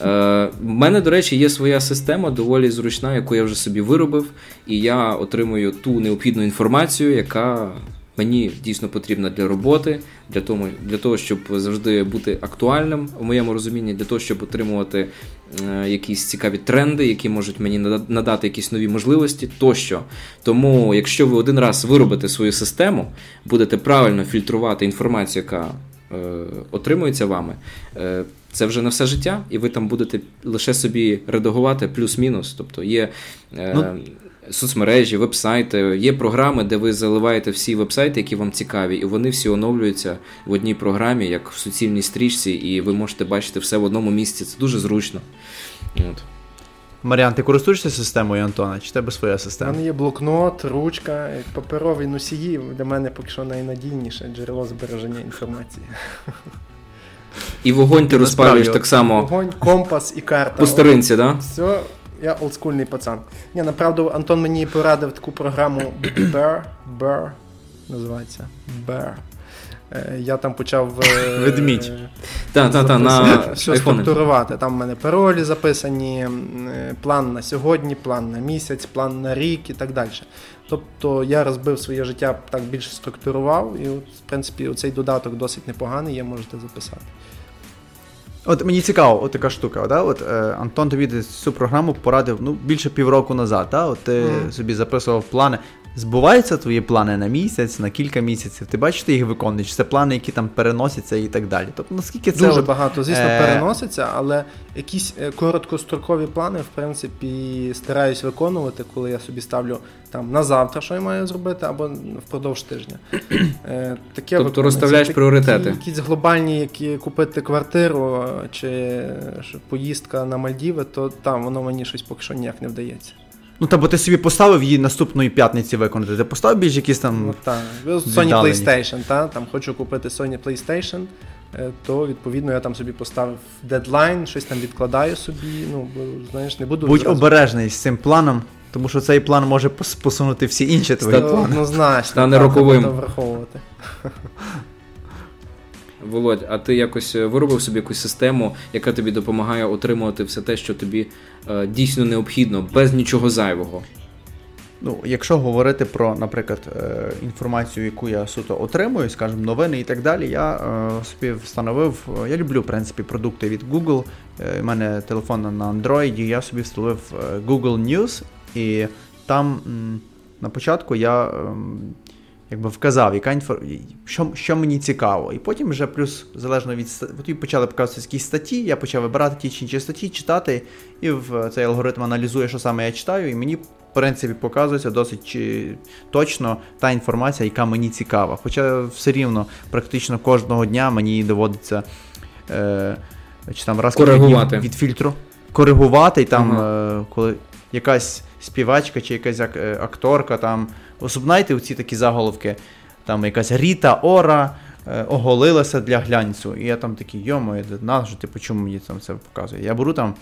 Е, в мене, до речі, є своя система, доволі зручна, яку я вже собі виробив, і я отримую ту необхідну інформацію, яка мені дійсно потрібна для роботи, для того, для того, щоб завжди бути актуальним в моєму розумінні, для того, щоб отримувати е, якісь цікаві тренди, які можуть мені нада- надати якісь нові можливості тощо. Тому, якщо ви один раз виробите свою систему, будете правильно фільтрувати інформацію, яка е, отримується вами, е, це вже на все життя, і ви там будете лише собі редагувати плюс-мінус. Тобто є Ну, соцмережі, вебсайти, є програми, де ви заливаєте всі вебсайти, які вам цікаві, і вони всі оновлюються в одній програмі, як в суцільній стрічці, і ви можете бачити все в одному місці. Це дуже зручно. От. Маріан, ти користуєшся системою Антона? Чи в тебе своя система? У мене є блокнот, ручка, паперовий носії. Для мене поки що найнадійніше джерело збереження інформації. І вогонь ти розпалюєш так само Вогонь, компас і карта. по старинці, да? Все, я олдскульний пацан. Ні, направду, Антон мені порадив таку програму Bear, Bear, називається Bear. Е, Я там почав е, Ведмідь. Та, та, та, на що структурувати. Там в мене паролі записані, е, план на сьогодні, план на місяць, план на рік і так далі. Тобто я розбив своє життя так більше структурував, і от, в принципі цей додаток досить непоганий, є можете записати. От мені цікаво, от така штука. Да? От, е, Антон тобі цю програму порадив ну, більше півроку назад. Да? От ти mm. собі записував плани. Збуваються твої плани на місяць, на кілька місяців. Ти бачиш, ти їх виконуєш. Це плани, які там переносяться і так далі. Тобто, наскільки це Дуже от, багато, звісно, е, переноситься, але якісь е, короткострокові плани, в принципі, стараюсь виконувати, коли я собі ставлю там на завтра, що я маю зробити, або впродовж тижня. Е, Таке Тобто виконується. розставляєш Такі пріоритети. Якісь глобальні, які купити квартиру е, чи е, поїздка на Мальдіви, то там воно мені щось поки що ніяк не вдається. Ну, та бо ти собі поставив її наступної п'ятниці виконати. Ти поставив більш якісь там. Ну, так. Sony. PlayStation, та? там хочу купити Sony PlayStation, е, то відповідно я там собі поставив дедлайн, щось там відкладаю собі. Ну, бо, знаєш, не буду. Будь зразу- обережний з цим планом, тому що цей план може пос- посунути всі інші твої плани. Однозначно, Стане роковим. враховувати. Володь, а ти якось е, виробив собі якусь систему, яка тобі допомагає отримувати все те, що тобі е, дійсно необхідно, без нічого зайвого. Ну, якщо говорити про, наприклад, е, інформацію, яку я суто отримую, скажімо, новини і так далі, я е, собі встановив. Я люблю, в принципі, продукти від Google. У мене телефон на Android, я собі встановив Google News, і там на початку я ем, якби вказав, яка інфор... що, що мені цікаво. І потім вже плюс залежно від ста- почали показуватися якісь статті, я почав вибирати ті чи інші статті, читати, і в цей алгоритм аналізує, що саме я читаю, і мені, в принципі, показується досить точно та інформація, яка мені цікава. Хоча все рівно практично кожного дня мені доводиться е, чи там раз Коригувати. від фільтру коригувати, і там, Ага. е, коли якась співачка чи якась е, акторка, там, особливо знаєте, оці такі заголовки, там якась Ріта Ора е, оголилася для глянцю. І я там такий, йомо, нащо, типу, чому мені там це показує? Я беру там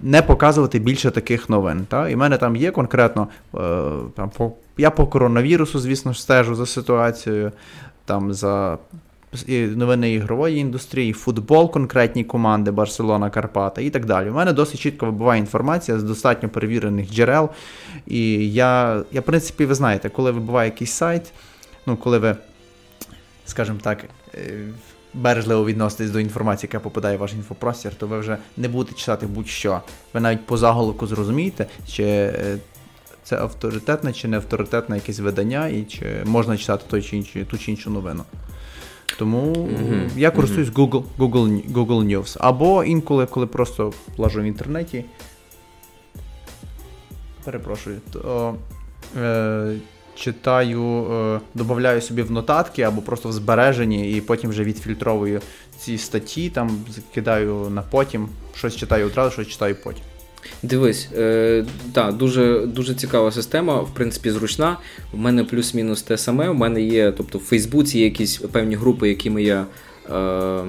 не показувати більше таких новин. Та? І в мене там є конкретно, е, там, я по коронавірусу, звісно стежу за ситуацією, там за новини ігрової індустрії, футбол, конкретні команди, Барселона, Карпата і так далі. У мене досить чітко вибиває інформація з достатньо перевірених джерел. І я, я, в принципі, ви знаєте, коли вибиває якийсь сайт, ну, коли ви, скажімо так, е, бережливо відноситесь до інформації, яка попадає в ваш інфопростір, то ви вже не будете читати будь-що. Ви навіть по заголовку зрозумієте, чи е, це авторитетне чи не авторитетне якесь видання, і чи можна читати той чи інший, ту чи іншу новину. Тому Мгм, я користуюсь Google, Google, Google News. Або інколи, коли просто лажу в інтернеті. Перепрошую, то е, читаю, е, додаю собі в нотатки або просто в збережені, і потім вже відфільтровую ці статті, там кидаю на потім, щось читаю одразу, щось читаю потім. Дивись, е, та, дуже, дуже цікава система, в принципі, зручна. У мене плюс-мінус те саме. У мене є, тобто в Фейсбуці є якісь певні групи, якими я е,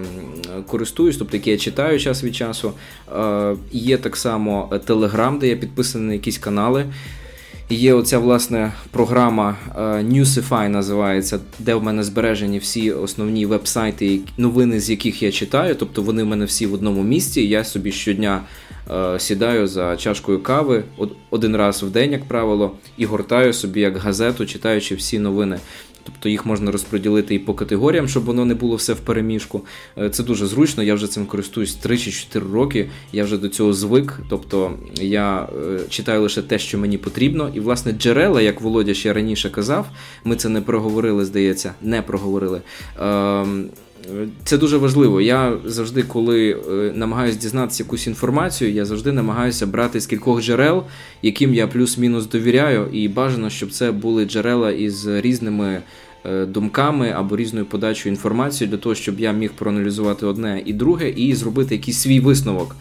користуюсь, тобто які я читаю час від часу. Е, Є так само Телеграм, де я підписаний на якісь канали. Є оця власне програма е, Newsify називається, де в мене збережені всі основні веб-сайти, новини, з яких я читаю. Тобто вони в мене всі в одному місці. Я собі щодня е, сідаю за чашкою кави один раз в день, як правило, і гортаю собі як газету, читаючи всі новини. Тобто їх можна розподілити і по категоріям, щоб воно не було все в переміжку. Е, це дуже зручно. Я вже цим користуюсь 3 чи 4 роки. Я вже до цього звик. Тобто я е, читаю лише те, що мені потрібно. І, власне, джерела, як Володя ще раніше казав, ми це не проговорили, здається, не проговорили. Це дуже важливо. Я завжди, коли е, намагаюся дізнатися якусь інформацію, я завжди намагаюся брати з кількох джерел, яким я плюс-мінус довіряю, і бажано, щоб це були джерела із різними е, думками або різною подачою інформації, для того, щоб я міг проаналізувати одне і друге, і зробити якийсь свій висновок.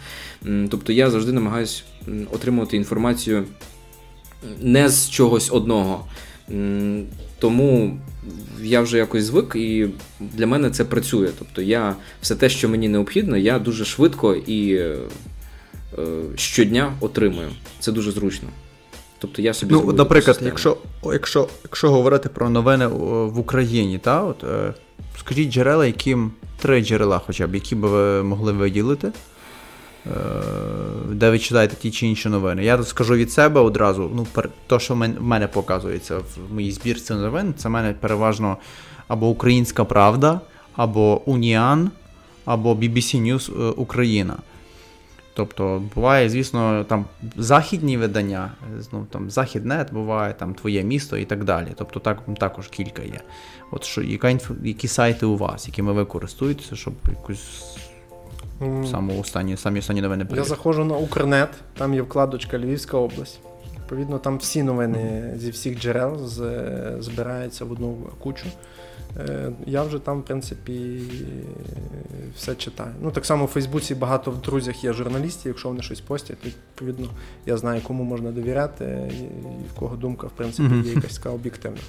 Тобто я завжди намагаюся отримувати інформацію не з чогось одного. Тому я вже якось звик, і для мене це працює. Тобто, я все те, що мені необхідно, я дуже швидко і е, щодня отримую. Це дуже зручно. Тобто я собі Ну, наприклад, якщо якщо, якщо говорити про новини в Україні, та, от, е, скажіть джерела, яким три джерела, хоча б, які б ви могли виділити. Е, де ви читаєте ті чи інші новини. Я скажу від себе одразу, ну, то, що в мене показується в моїй збірці новин, це в мене переважно або Українська Правда, або Уніан, або BBC News е, Україна. Тобто буває, звісно, там західні видання, ну, там Західнет буває, там Твоє місто і так далі. Тобто так, також кілька є. От що, яка, Які сайти у вас, якими ви користуєтеся, щоб якусь Саме останні, самі останні новини. Я заходжу на Укрнет, там є вкладочка Львівська область. Відповідно, там всі новини зі всіх джерел збираються в одну кучу. Е, я вже там, в принципі, все читаю. Ну, так само у Фейсбуці багато в друзях є журналістів, якщо вони щось постять, то відповідно я знаю, кому можна довіряти, і в кого думка, в принципі, є якась така об'єктивна.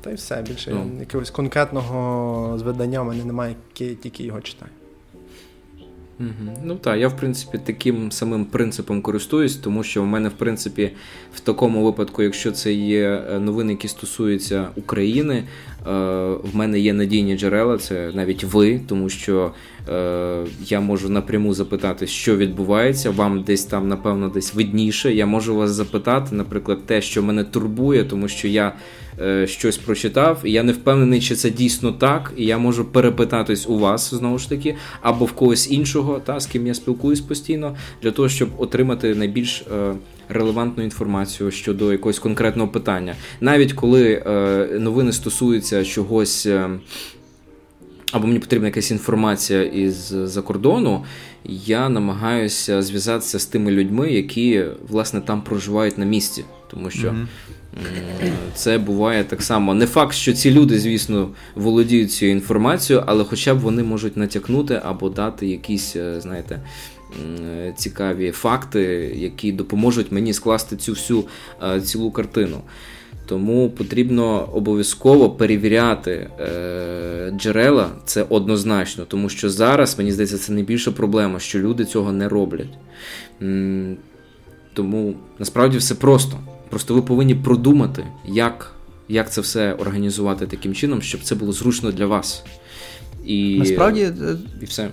Та й все. Більше mm. якогось конкретного зведення в мене немає, тільки його читаю. Ну так, я в принципі таким самим принципом користуюсь, тому що в мене, в принципі, в такому випадку, якщо це є е, новини, які стосуються України, е, в мене є надійні джерела, це навіть ви, тому що е, я можу напряму запитати, що відбувається. Вам десь там, напевно, десь видніше. Я можу вас запитати, наприклад, те, що мене турбує, тому що я. Е, щось прочитав, і я не впевнений, чи це дійсно так, і я можу перепитатись у вас знову ж таки, або в когось іншого, та з ким я спілкуюсь постійно, для того, щоб отримати найбільш е, релевантну інформацію щодо якогось конкретного питання. Навіть коли е, новини стосуються чогось. Або мені потрібна якась інформація із-за кордону, я намагаюся зв'язатися з тими людьми, які власне там проживають на місці, тому що mm-hmm. Це буває так само. Не факт, що ці люди, звісно, володіють цією інформацією, але хоча б вони можуть натякнути або дати якісь, е, знаєте, цікаві факти, які допоможуть мені скласти цю всю е, цілу картину. Тому потрібно обов'язково перевіряти е, джерела, це однозначно, тому що зараз, мені здається, це найбільша проблема, що люди цього не роблять. Тому насправді все просто. Просто ви повинні продумати, як як це все організувати таким чином, щоб це було зручно для вас. І Насправді, е, і все.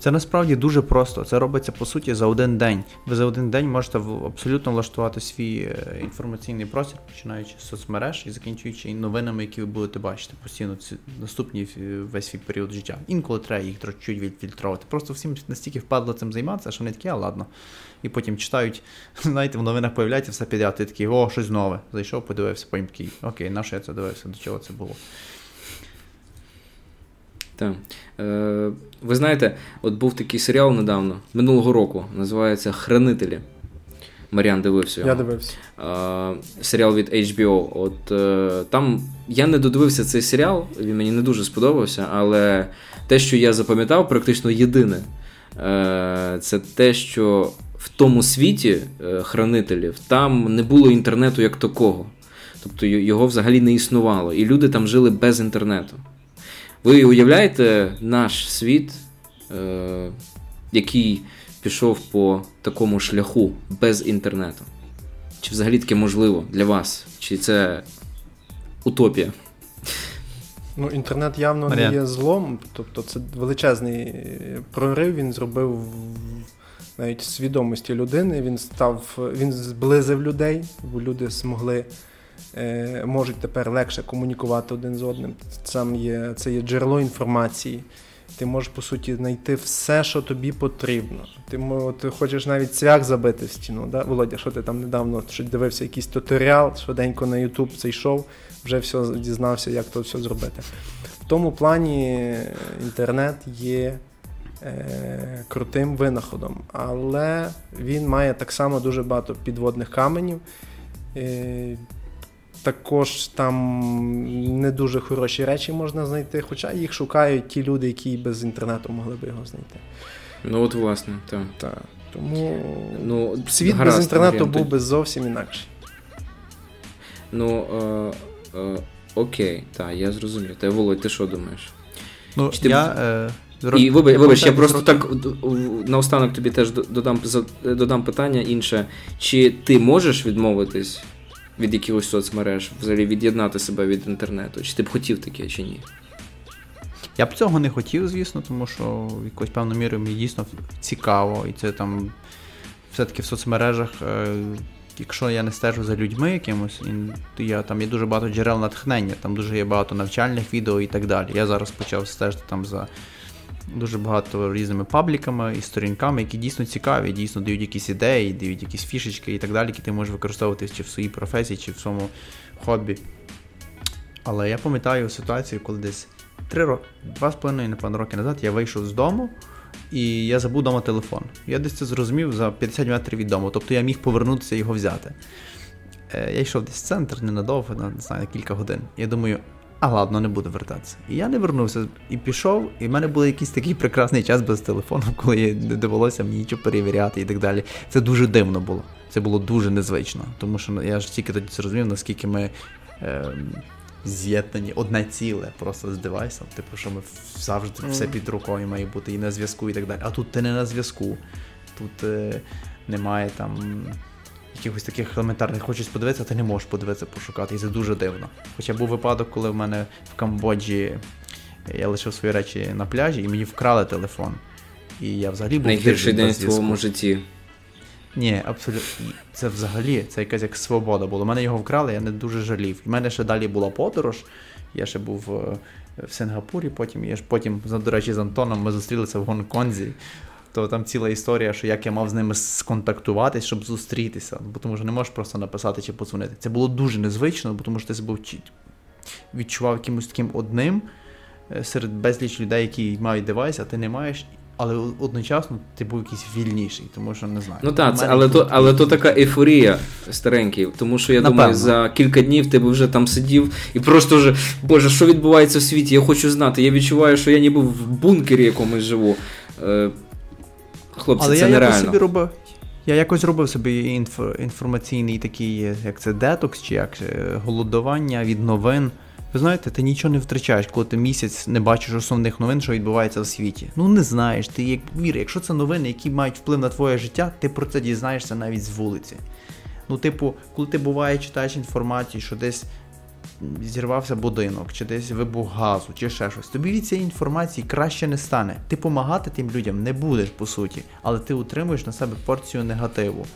Це насправді дуже просто. Це робиться по суті за один день. Ви за один день можете абсолютно влаштувати свій е, інформаційний простір, починаючи з соцмереж і закінчуючи новинами, які ви будете бачити постійно ці наступні весь свій період життя. Інколи треба їх чуть відфільтрувати. Просто всім настільки впадло цим займатися, що вони такі, а ладно. І потім читають, знаєте, в новинах появляється все підряд, ти такий, о, щось нове. Зайшов, подивився, потім такий, окей, на що я це дивився, до чого це було. Так. Е, Ви знаєте, от був такий серіал недавно, минулого року, називається Хранителі. Маріан дивився. його. Я дивився. Е, серіал від HBO. От е, Там я не додивився цей серіал, він мені не дуже сподобався, але те, що я запам'ятав, практично єдине, е, це те, що в тому світі е, хранителів там не було інтернету як такого. Тобто його взагалі не існувало. І люди там жили без інтернету. Ви уявляєте наш світ е, який пішов по такому шляху без інтернету? Чи взагалі таке можливо для вас? Чи це утопія? Ну, інтернет явно Марія. не є злом, тобто це величезний прорив. Він зробив навіть свідомості людини. Він став, він зблизив людей, бо люди змогли. Е, можуть тепер легше комунікувати один з одним. Сам є, Це є джерело інформації. Ти можеш, по суті, знайти все, що тобі потрібно. Ти ти хочеш навіть цвях забити в стіну. Да? Володя, що ти там недавно що дивився якийсь туторіал, швиденько на YouTube цей шов, вже все дізнався, як то все зробити. В тому плані інтернет є е, крутим винаходом, але він має так само дуже багато підводних каменів. Е, також там не дуже хороші речі можна знайти, хоча їх шукають ті люди, які без інтернету могли б його знайти. Ну от власне, так. Так. Тому ну, світ гаразд, без інтернету Маріан, був би зовсім інакший. Ну е, е, окей, так, я зрозумів. Та Володь, ти що думаєш? Ну, ти... я... Е... І вибач, вибач, я просто так наостанок тобі теж додам додам питання інше. Чи ти можеш відмовитись від якихось соцмереж, взагалі від'єднати себе від інтернету? Чи ти б хотів таке, чи ні? Я б цього не хотів, звісно, тому що в якоюсь певною мірою мені дійсно цікаво, і це там все-таки в соцмережах. Е, якщо я не стежу за людьми якимось, то я там є дуже багато джерел натхнення, там дуже є багато навчальних відео і так далі. Я зараз почав стежити там за дуже багато різними пабліками і сторінками, які дійсно цікаві, дійсно дають якісь ідеї, дають якісь фішечки і так далі, які ти можеш використовувати чи в своїй професії, чи в своєму хобі. Але я пам'ятаю ситуацію, коли десь три роки, два з половиною, напевно, роки назад я вийшов з дому. І я забув вдома телефон. Я десь це зрозумів за 50 метрів від дому, тобто я міг повернутися і його взяти. Е, я йшов десь в центр ненадовго, не знаю, на кілька годин. Я думаю, а ладно, не буду вертатися. І я не вернувся і пішов, і в мене був якийсь такий прекрасний час без телефону, коли не довелося мені нічого перевіряти і так далі. Це дуже дивно було. Це було дуже незвично. Тому що я ж тільки тоді зрозумів, наскільки ми е, з'єднані одне ціле просто з девайсом. Типу, що ми завжди все під рукою має бути і на зв'язку, і так далі. А тут ти не на зв'язку. Тут е, немає там якихось таких елементарних хочеш подивитися, ти не можеш подивитися, пошукати. І це дуже дивно. Хоча був випадок, коли в мене в Камбоджі я лишив свої речі на пляжі і мені вкрали телефон. І я взагалі був найгірший день в своєму житті. Ні, абсолютно. Це взагалі це якась як свобода була. У мене його вкрали, я не дуже жалів. У мене ще далі була подорож. Я ще був е, в Сингапурі, потім я ж потім, до речі, з Антоном ми зустрілися в Гонконзі то там ціла історія, що як я мав з ними сконтактуватись, щоб зустрітися. Бо тому що не можеш просто написати чи подзвонити. Це було дуже незвично, бо тому що ти себе відчував якимось таким одним е, серед безліч людей, які мають девайс, а ти не маєш. Але одночасно ти був якийсь вільніший, тому що не знаю. Ну так, це, але то але то така ейфорія старенький, тому що я Напевно. думаю, за кілька днів ти б вже там сидів і просто вже, Боже, що відбувається в світі? Я хочу знати. Я відчуваю, що я ніби в бункері якомусь живу. Хлопці, Але це я нереально. собі робив. Я якось робив собі інф, інформаційний такий, як це детокс, чи як е, голодування від новин. Ви знаєте, ти нічого не втрачаєш, коли ти місяць не бачиш основних новин, що відбувається в світі. Ну не знаєш, ти як вір, якщо це новини, які мають вплив на твоє життя, ти про це дізнаєшся навіть з вулиці. Ну, типу, коли ти буває, читаєш інформацію, що десь зірвався будинок, чи десь вибух газу, чи ще щось. Тобі від цієї інформації краще не стане. Ти допомагати тим людям не будеш, по суті, але ти утримуєш на себе порцію негативу.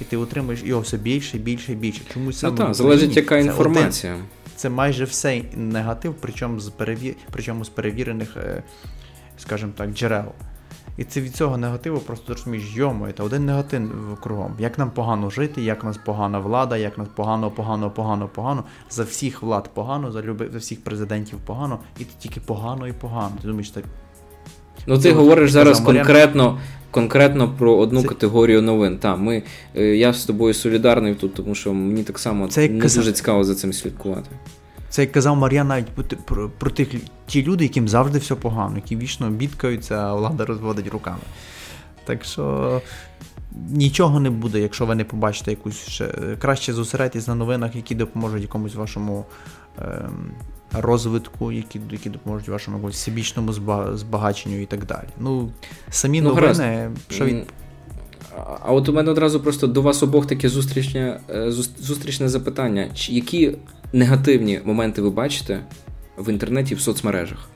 І ти утримуєш його все більше, більше і більше. Чомусь саме ну так, залежить яка інформація. Один, це майже все негатив, причому з перевір... причому з перевірених, е, скажімо так, джерел. І це від цього негативу просто розумієш, йому, це один негатив кругом. Як нам погано жити, як нас погана влада, як нас погано, погано, погано, погано. За всіх влад погано, за люби, за всіх президентів погано, і ти тільки погано і погано. Ти думаєш, так. Ну, ти говориш зараз конкретно конкретно про одну це... категорію новин. Та, ми, е, Я з тобою солідарний тут, тому що мені так само це не дуже цікаво за цим слідкувати. Це як казав Мар'ян навіть про, про, тих ті люди, яким завжди все погано, які вічно бідкаються, а влада розводить руками. Так що нічого не буде, якщо ви не побачите якусь ще краще зосередьтесь на новинах, які допоможуть якомусь вашому ем, розвитку, які які допоможуть вашому всебічному збагаченню і так далі. Ну, самі ну, новини, що від. А от у мене одразу просто до вас обох таке зустрічне е, зустрічне запитання. Які негативні моменти ви бачите в інтернеті в соцмережах?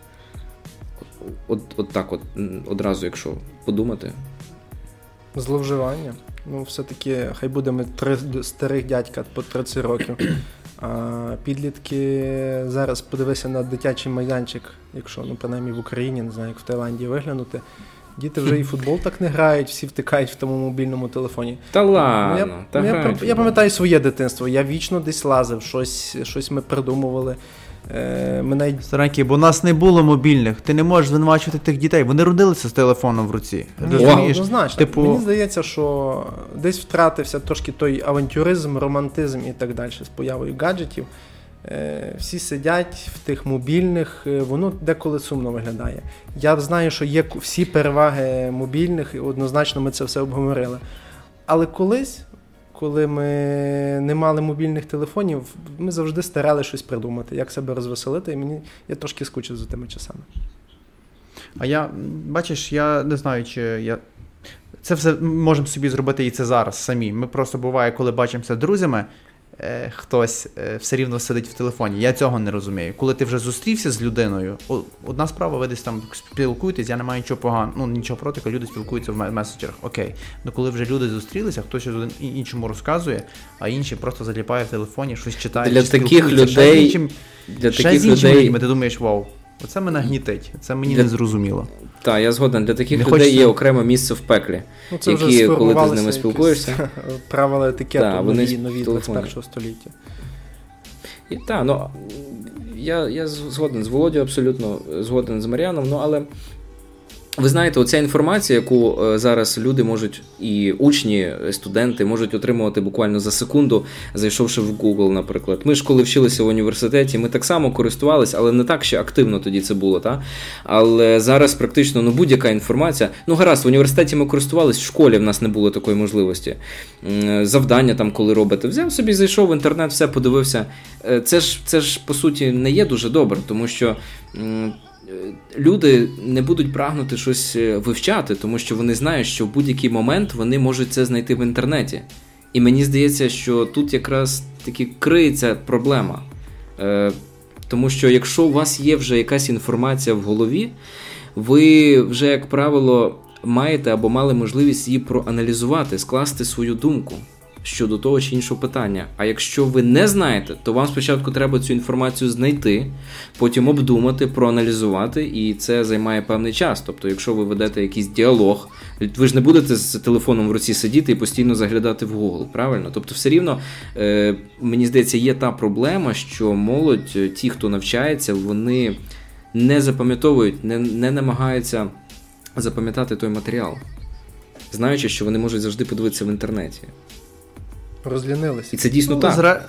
От от так от одразу, якщо подумати. Зловживання. Ну, все-таки, хай будемо три старих дядька по 30 років. А підлітки зараз подивися на дитячий майданчик, якщо ну, принаймні в Україні, не знаю, як в Таїланді виглянути. Діти вже і футбол так не грають, всі втикають в тому мобільному телефоні. Та ладно, ну, я, та ну, я, я пам'ятаю своє дитинство. Я вічно десь лазив, щось щось ми придумували. Е, ми навіть... Старенький, бо у нас не було мобільних. Ти не можеш звинувачувати тих дітей. Вони родилися з телефоном в руці. Розумієш? Однозначно. Типу... Мені здається, що десь втратився трошки той авантюризм, романтизм і так далі з появою гаджетів. Е, всі сидять в тих мобільних, е, воно деколи сумно виглядає. Я знаю, що є всі переваги мобільних, і однозначно ми це все обговорили. Але колись, коли ми не мали мобільних телефонів, ми завжди старали щось придумати, як себе розвеселити, і мені я трошки скучив за тими часами. А я, бачиш, я не знаю, чи я. Це все можемо собі зробити і це зараз самі. Ми просто буває, коли бачимося друзями. Е, хтось е, все рівно сидить в телефоні. Я цього не розумію. Коли ти вже зустрівся з людиною, одна справа, ви десь там спілкуєтесь, я не маю нічого поганого, ну нічого проти, коли люди спілкуються в меседжерах. Окей. Ну коли вже люди зустрілися, хтось один іншому розказує, а інші просто заліпає в телефоні, щось читає. Для таких людей. Іншим, для таких людей... людьми, ти думаєш, вау. Оце мене гнітить, це мені для... не зрозуміло. Так, я згоден. Для таких не людей хочеться... є окреме місце в пеклі, ну, це які, вже коли ти з ними спілкуєшся. Правила етикету та, нові, нові 21 століття. І так, ну я я згоден з Володю, абсолютно згоден з Маріаном, ну але ви знаєте, оця інформація, яку е, зараз люди можуть, і учні, студенти можуть отримувати буквально за секунду, зайшовши в Google, наприклад. Ми ж коли вчилися в університеті, ми так само користувалися, але не так ще активно тоді це було. Та? Але зараз практично ну, будь-яка інформація. Ну, гаразд, в університеті ми користувалися, в школі в нас не було такої можливості. Завдання там, коли робите, взяв собі, зайшов в інтернет, все подивився. Е, це ж, це ж по суті не є дуже добре, тому що люди не будуть прагнути щось е, вивчати, тому що вони знають, що в будь-який момент вони можуть це знайти в інтернеті. І мені здається, що тут якраз таки криється проблема. Е, Тому що якщо у вас є вже якась інформація в голові, ви вже, як правило, маєте або мали можливість її проаналізувати, скласти свою думку щодо того чи іншого питання. А якщо ви не знаєте, то вам спочатку треба цю інформацію знайти, потім обдумати, проаналізувати, і це займає певний час. Тобто, якщо ви ведете якийсь діалог, ви ж не будете з телефоном в руці сидіти і постійно заглядати в Google, правильно? Тобто, все рівно, е, мені здається, є та проблема, що молодь, е, ті, хто навчається, вони не запам'ятовують, не, не намагаються запам'ятати той матеріал. Знаючи, що вони можуть завжди подивитися в інтернеті. Розлінилися. І це дійсно ну, так. Зре...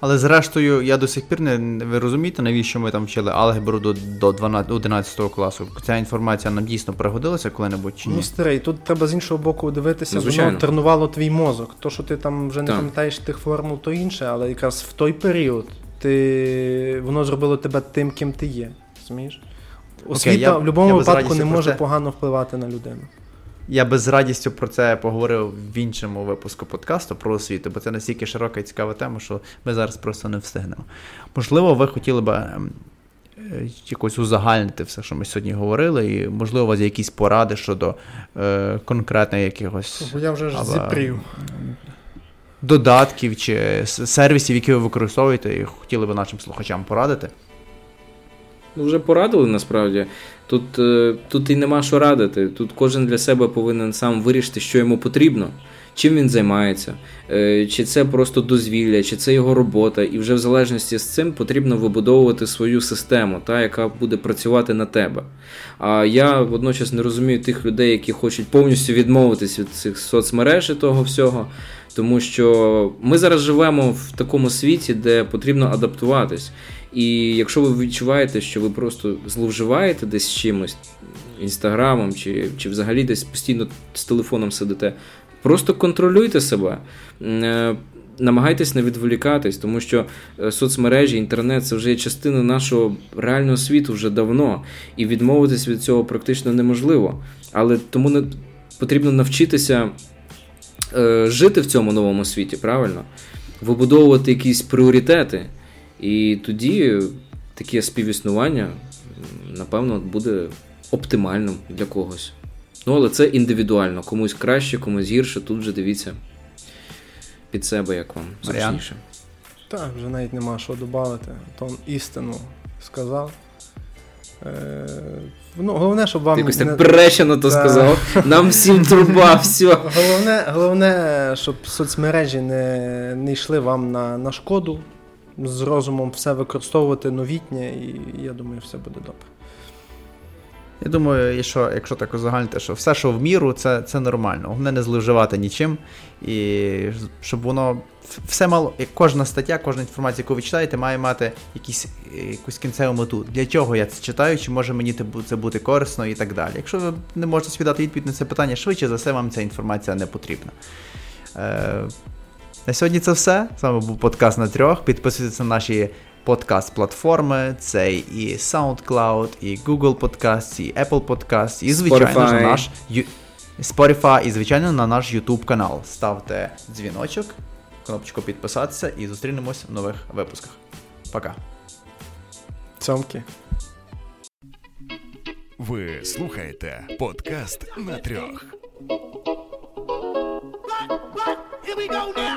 Але зрештою, я до сих пір не ви розумієте, навіщо ми там вчили алгебру до до 12, 11 класу. Ця інформація нам дійсно пригодилася коли-небудь чи ні? Ну, старий, тут треба з іншого боку дивитися, ну, воно тренувало твій мозок. То, що ти там вже не так. пам'ятаєш тих формул, то інше, але якраз в той період ти воно зробило тебе тим, ким ти є. розумієш? Освіта Окей, я, в будь-якому випадку не може погано впливати на людину. Я би з радістю про це поговорив в іншому випуску подкасту про освіту, бо це настільки широка і цікава тема, що ми зараз просто не встигнемо. Можливо, ви хотіли б ем, е, якось узагальнити все, що ми сьогодні говорили, і, можливо, у вас є якісь поради щодо е, конкретних якихось. Бо я вже ж зіпрів. Додатків чи сервісів, які ви використовуєте, і хотіли б нашим слухачам порадити. Ну, вже порадили насправді. Тут е, тут і нема що радити. Тут кожен для себе повинен сам вирішити, що йому потрібно, чим він займається, е, чи це просто дозвілля, чи це його робота. І вже в залежності з цим потрібно вибудовувати свою систему, та, яка буде працювати на тебе. А я водночас не розумію тих людей, які хочуть повністю відмовитись від цих соцмереж і того всього. Тому що ми зараз живемо в такому світі, де потрібно адаптуватись. І якщо ви відчуваєте, що ви просто зловживаєте десь чимось, інстаграмом, чи чи взагалі десь постійно з телефоном сидите, просто контролюйте себе. Е, намагайтесь не відволікатись, тому що е, соцмережі, інтернет це вже є частина нашого реального світу вже давно, і відмовитись від цього практично неможливо. Але тому не потрібно навчитися е, жити в цьому новому світі, правильно? Вибудовувати якісь пріоритети. І тоді таке співіснування, напевно, буде оптимальним для когось. Ну, але це індивідуально. Комусь краще, комусь гірше. Тут вже дивіться під себе, як вам зручніше. Так, вже навіть нема що додати. Тон істину сказав. Е, ну, Головне, щоб вам. Якось не... так пречено то Так. сказав. Нам всім труба, все. Головне, головне, щоб соцмережі не, не йшли вам на, на шкоду. З розумом все використовувати новітнє, і я думаю, все буде добре. Я думаю, що, якщо так узагальнити, що все, що в міру, це, це нормально. Головне не зловживати нічим. І щоб воно все мало, кожна стаття, кожна інформація, яку ви читаєте, має мати якісь, якусь кінцеву мету. Для чого я це читаю, чи може мені це бути корисно і так далі. Якщо ви не можете собі дати відповідь на це питання, швидше за все вам ця інформація не потрібна. Е, на сьогодні це все. З вами був подкаст на трьох. Підписуйтесь на наші подкаст-платформи. Це і SoundCloud, і Google Podcast, і Apple Podcast, і звичайно ж Spotify. наш Spotify, і звичайно на наш YouTube канал. Ставте дзвіночок, кнопочку підписатися і зустрінемось в нових випусках. Пока. Цьомки. Ви слухаєте подкаст на трьох. Here we go now.